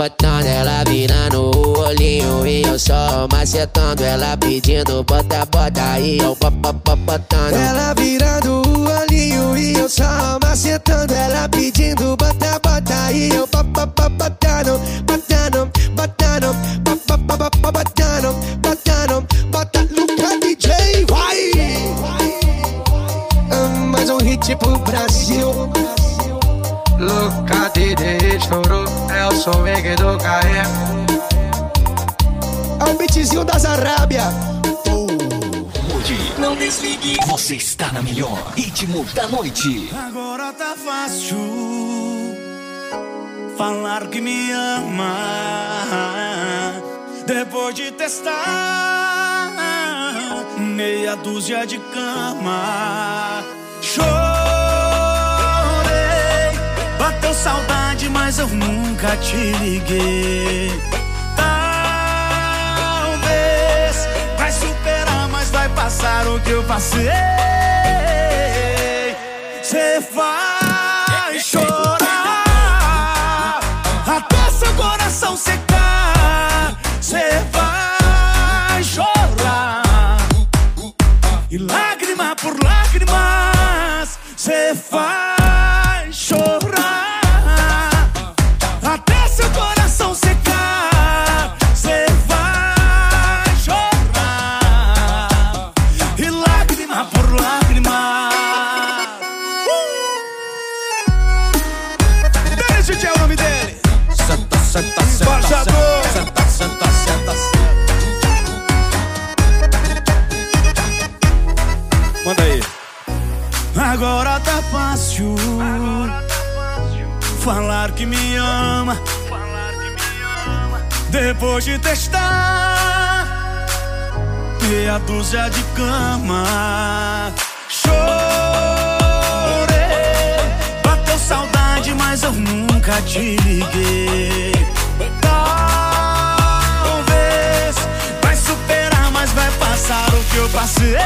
botando. Ela virando o olhinho e eu só macetando. Ela pedindo bota, bota aí, eu bo- bo- botando. Ela virando o olhinho e eu só macetando. Ela pedindo bota, bota aí, eu bo- botando, botando, é o som do carré. É o beatzinho das Arábia. Não desligue, você está na melhor ritmo da noite. Agora tá fácil falar que me ama depois de testar meia dúzia de cama. Saudade, mas eu nunca te liguei. Talvez vai superar, mas vai passar o que eu passei. Cê vai chorar até seu coração secar. Cê vai chorar e lágrima por lágrimas. Cê vai falar que me ama. Depois de testar meia dúzia de cama. Chorei, bateu saudade, mas eu nunca te liguei. Talvez vai superar, mas vai passar o que eu passei.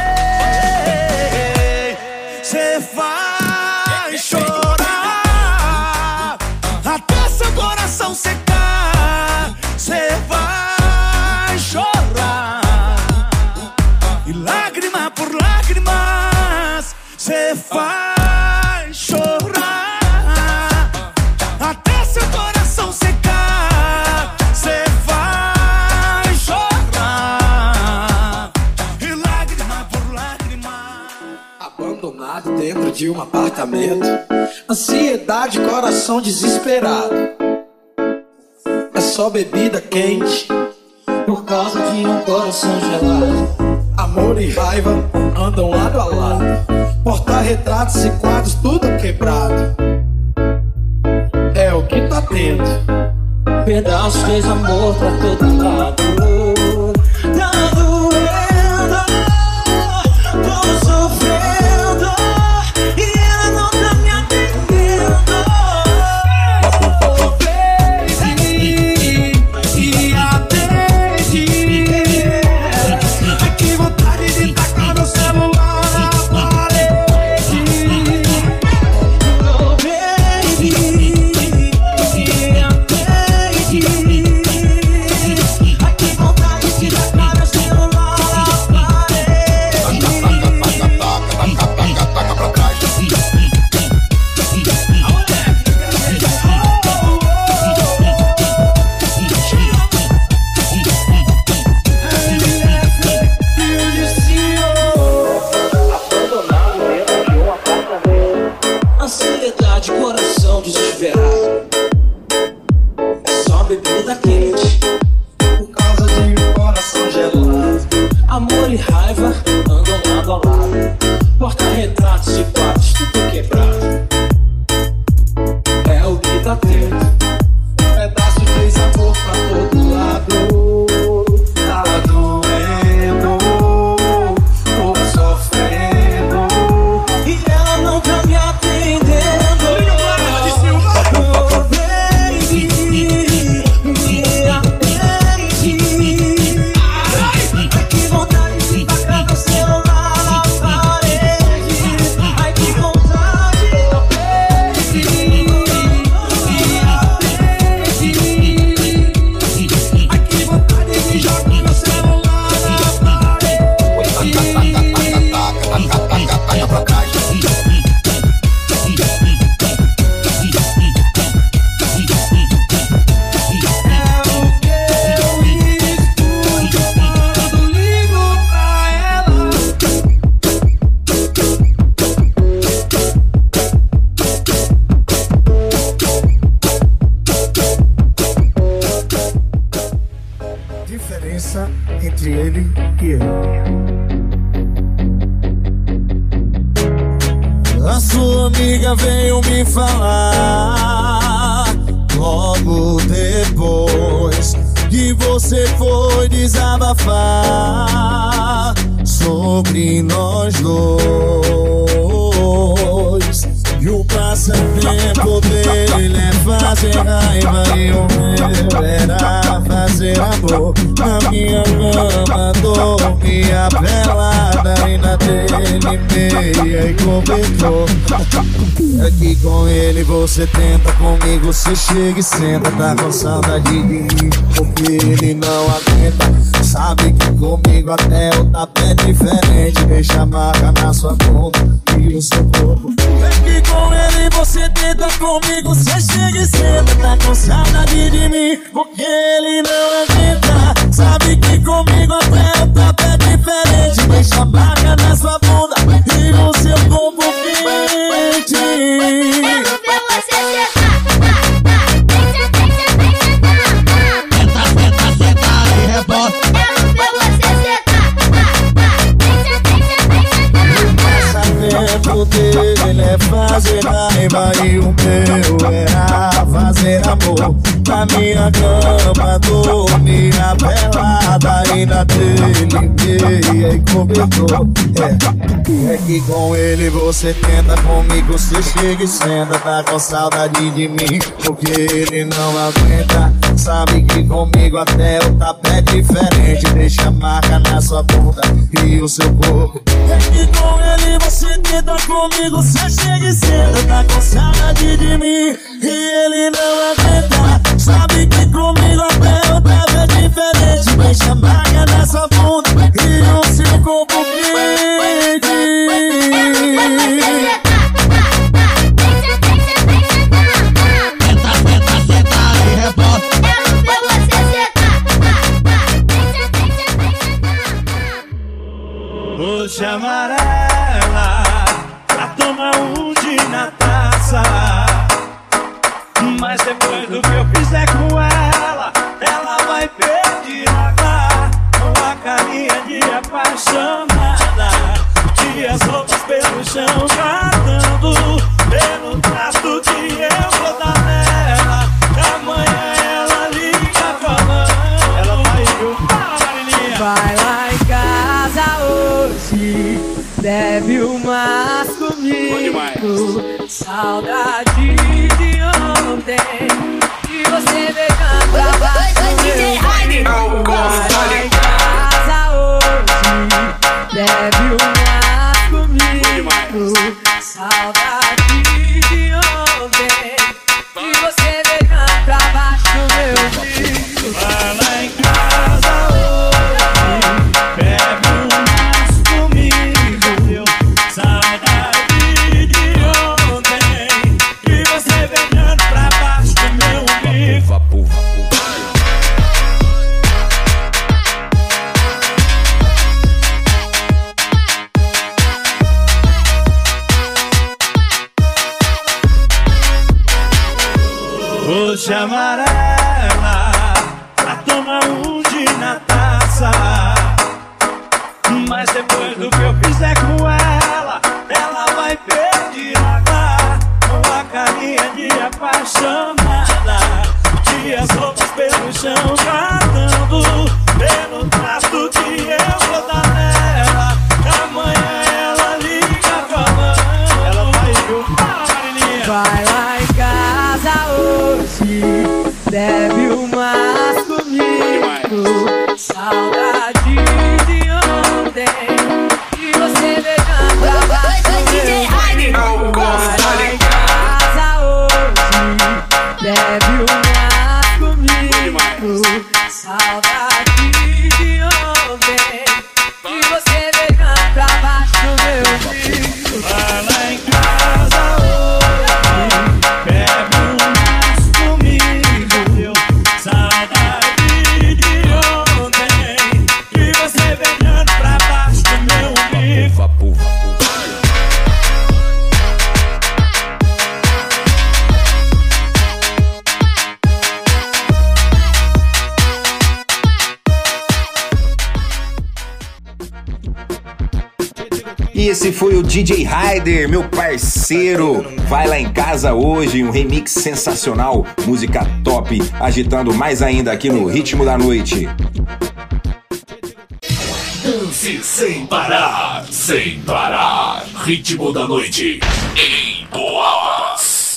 Você vai chorar seu coração secar, cê vai chorar. E lágrima por lágrimas, cê vai. um apartamento. Ansiedade, coração desesperado. É só bebida quente por causa de um coração gelado. Amor e raiva andam lado a lado. Porta-retratos e quadros tudo quebrado. É o que tá tendo. Pedaços fez amor pra todo lado. tá com cobertor. É, é que com ele você tenta, comigo você chega e senta. Tá com saudade de mim, porque ele não aguenta. Sabe que comigo até o tapete é diferente. Deixa marca na sua bunda e o seu corpo. É que com ele você tenta, comigo você chega e senta. Tá com saudade de mim e ele não aguenta. Sabe que comigo até o tapete é diferente. Deixa marca na sua bunda e o seu corpo quente. Hoje amarela Pra tomar um de na taça Mas depois do que chão Catando pelo trasto que eu vou dar nela Amanhã ela liga falando Ela vai chupar a Marilinha Vai lá em casa hoje, bebe umas comigo. Saudade de ontem, de você beijando pra baixo meu Vai lá em casa hoje, bebe esse foi o DJ Ryder, meu parceiro. Vai lá em casa hoje, um remix sensacional, música top, agitando mais ainda aqui no Ritmo da Noite. Dance sem parar, sem parar. Ritmo da noite em Boas.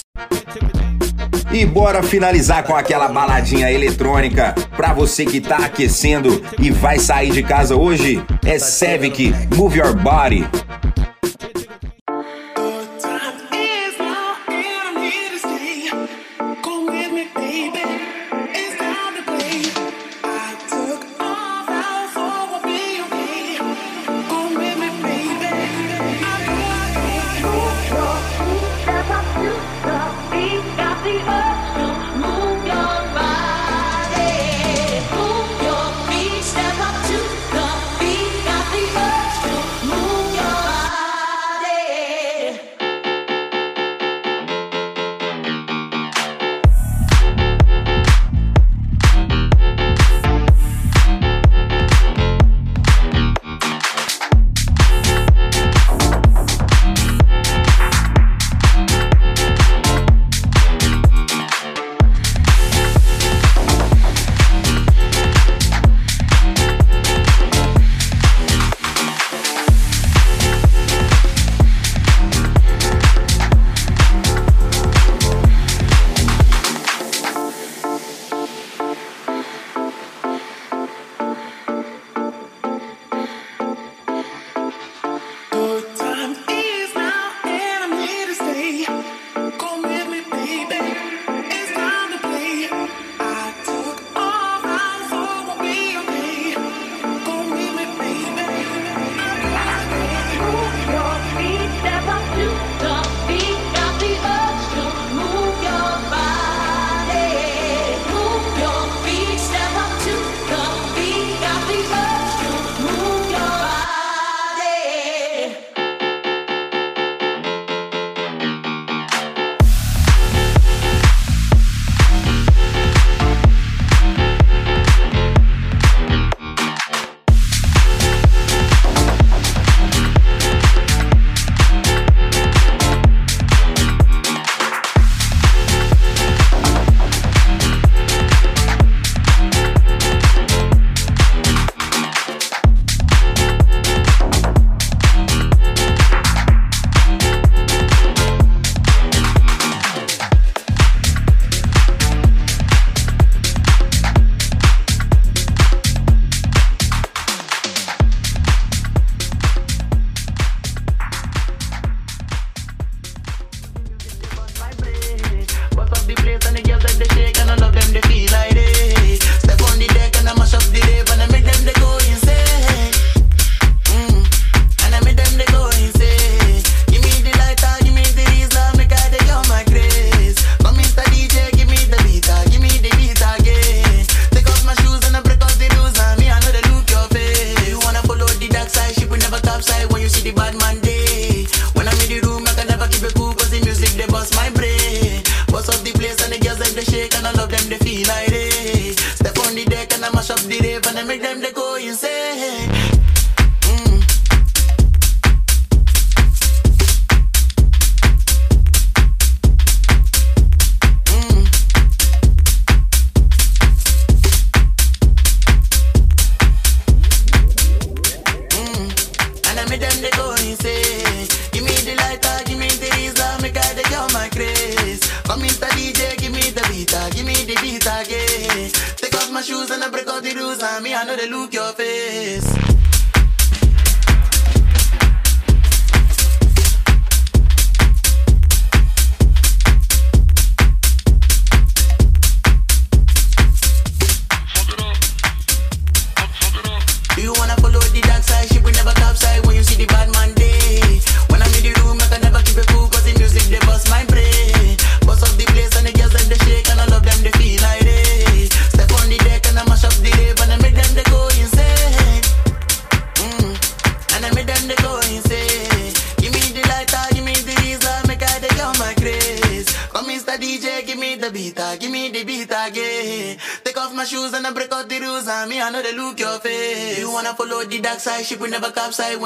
E bora finalizar com aquela baladinha eletrônica. Pra você que tá aquecendo e vai sair de casa hoje, é Sevic, Move Your Body.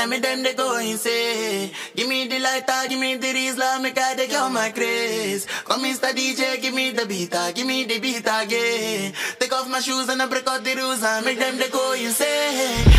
and me them they go insane. Give me the lighter, give me the reason, make I take all my grace. Come Mr. DJ, give me the beat, ah, give me the beat again. Take off my shoes and I break out the rules and make them they go insane.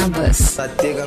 Em Boabas. Satega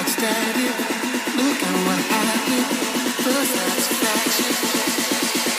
backstab. Look at what happened. did. The satisfaction.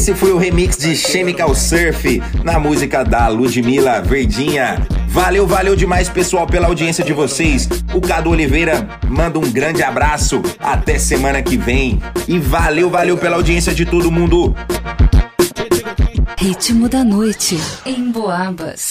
Esse foi o remix de Chemical Surf na música da Ludmilla Verdinha. Valeu, valeu demais, pessoal, pela audiência de vocês. O Cadu Oliveira manda um grande abraço. Até semana que vem. E valeu, valeu pela audiência de todo mundo. Ritmo da noite em Boabas.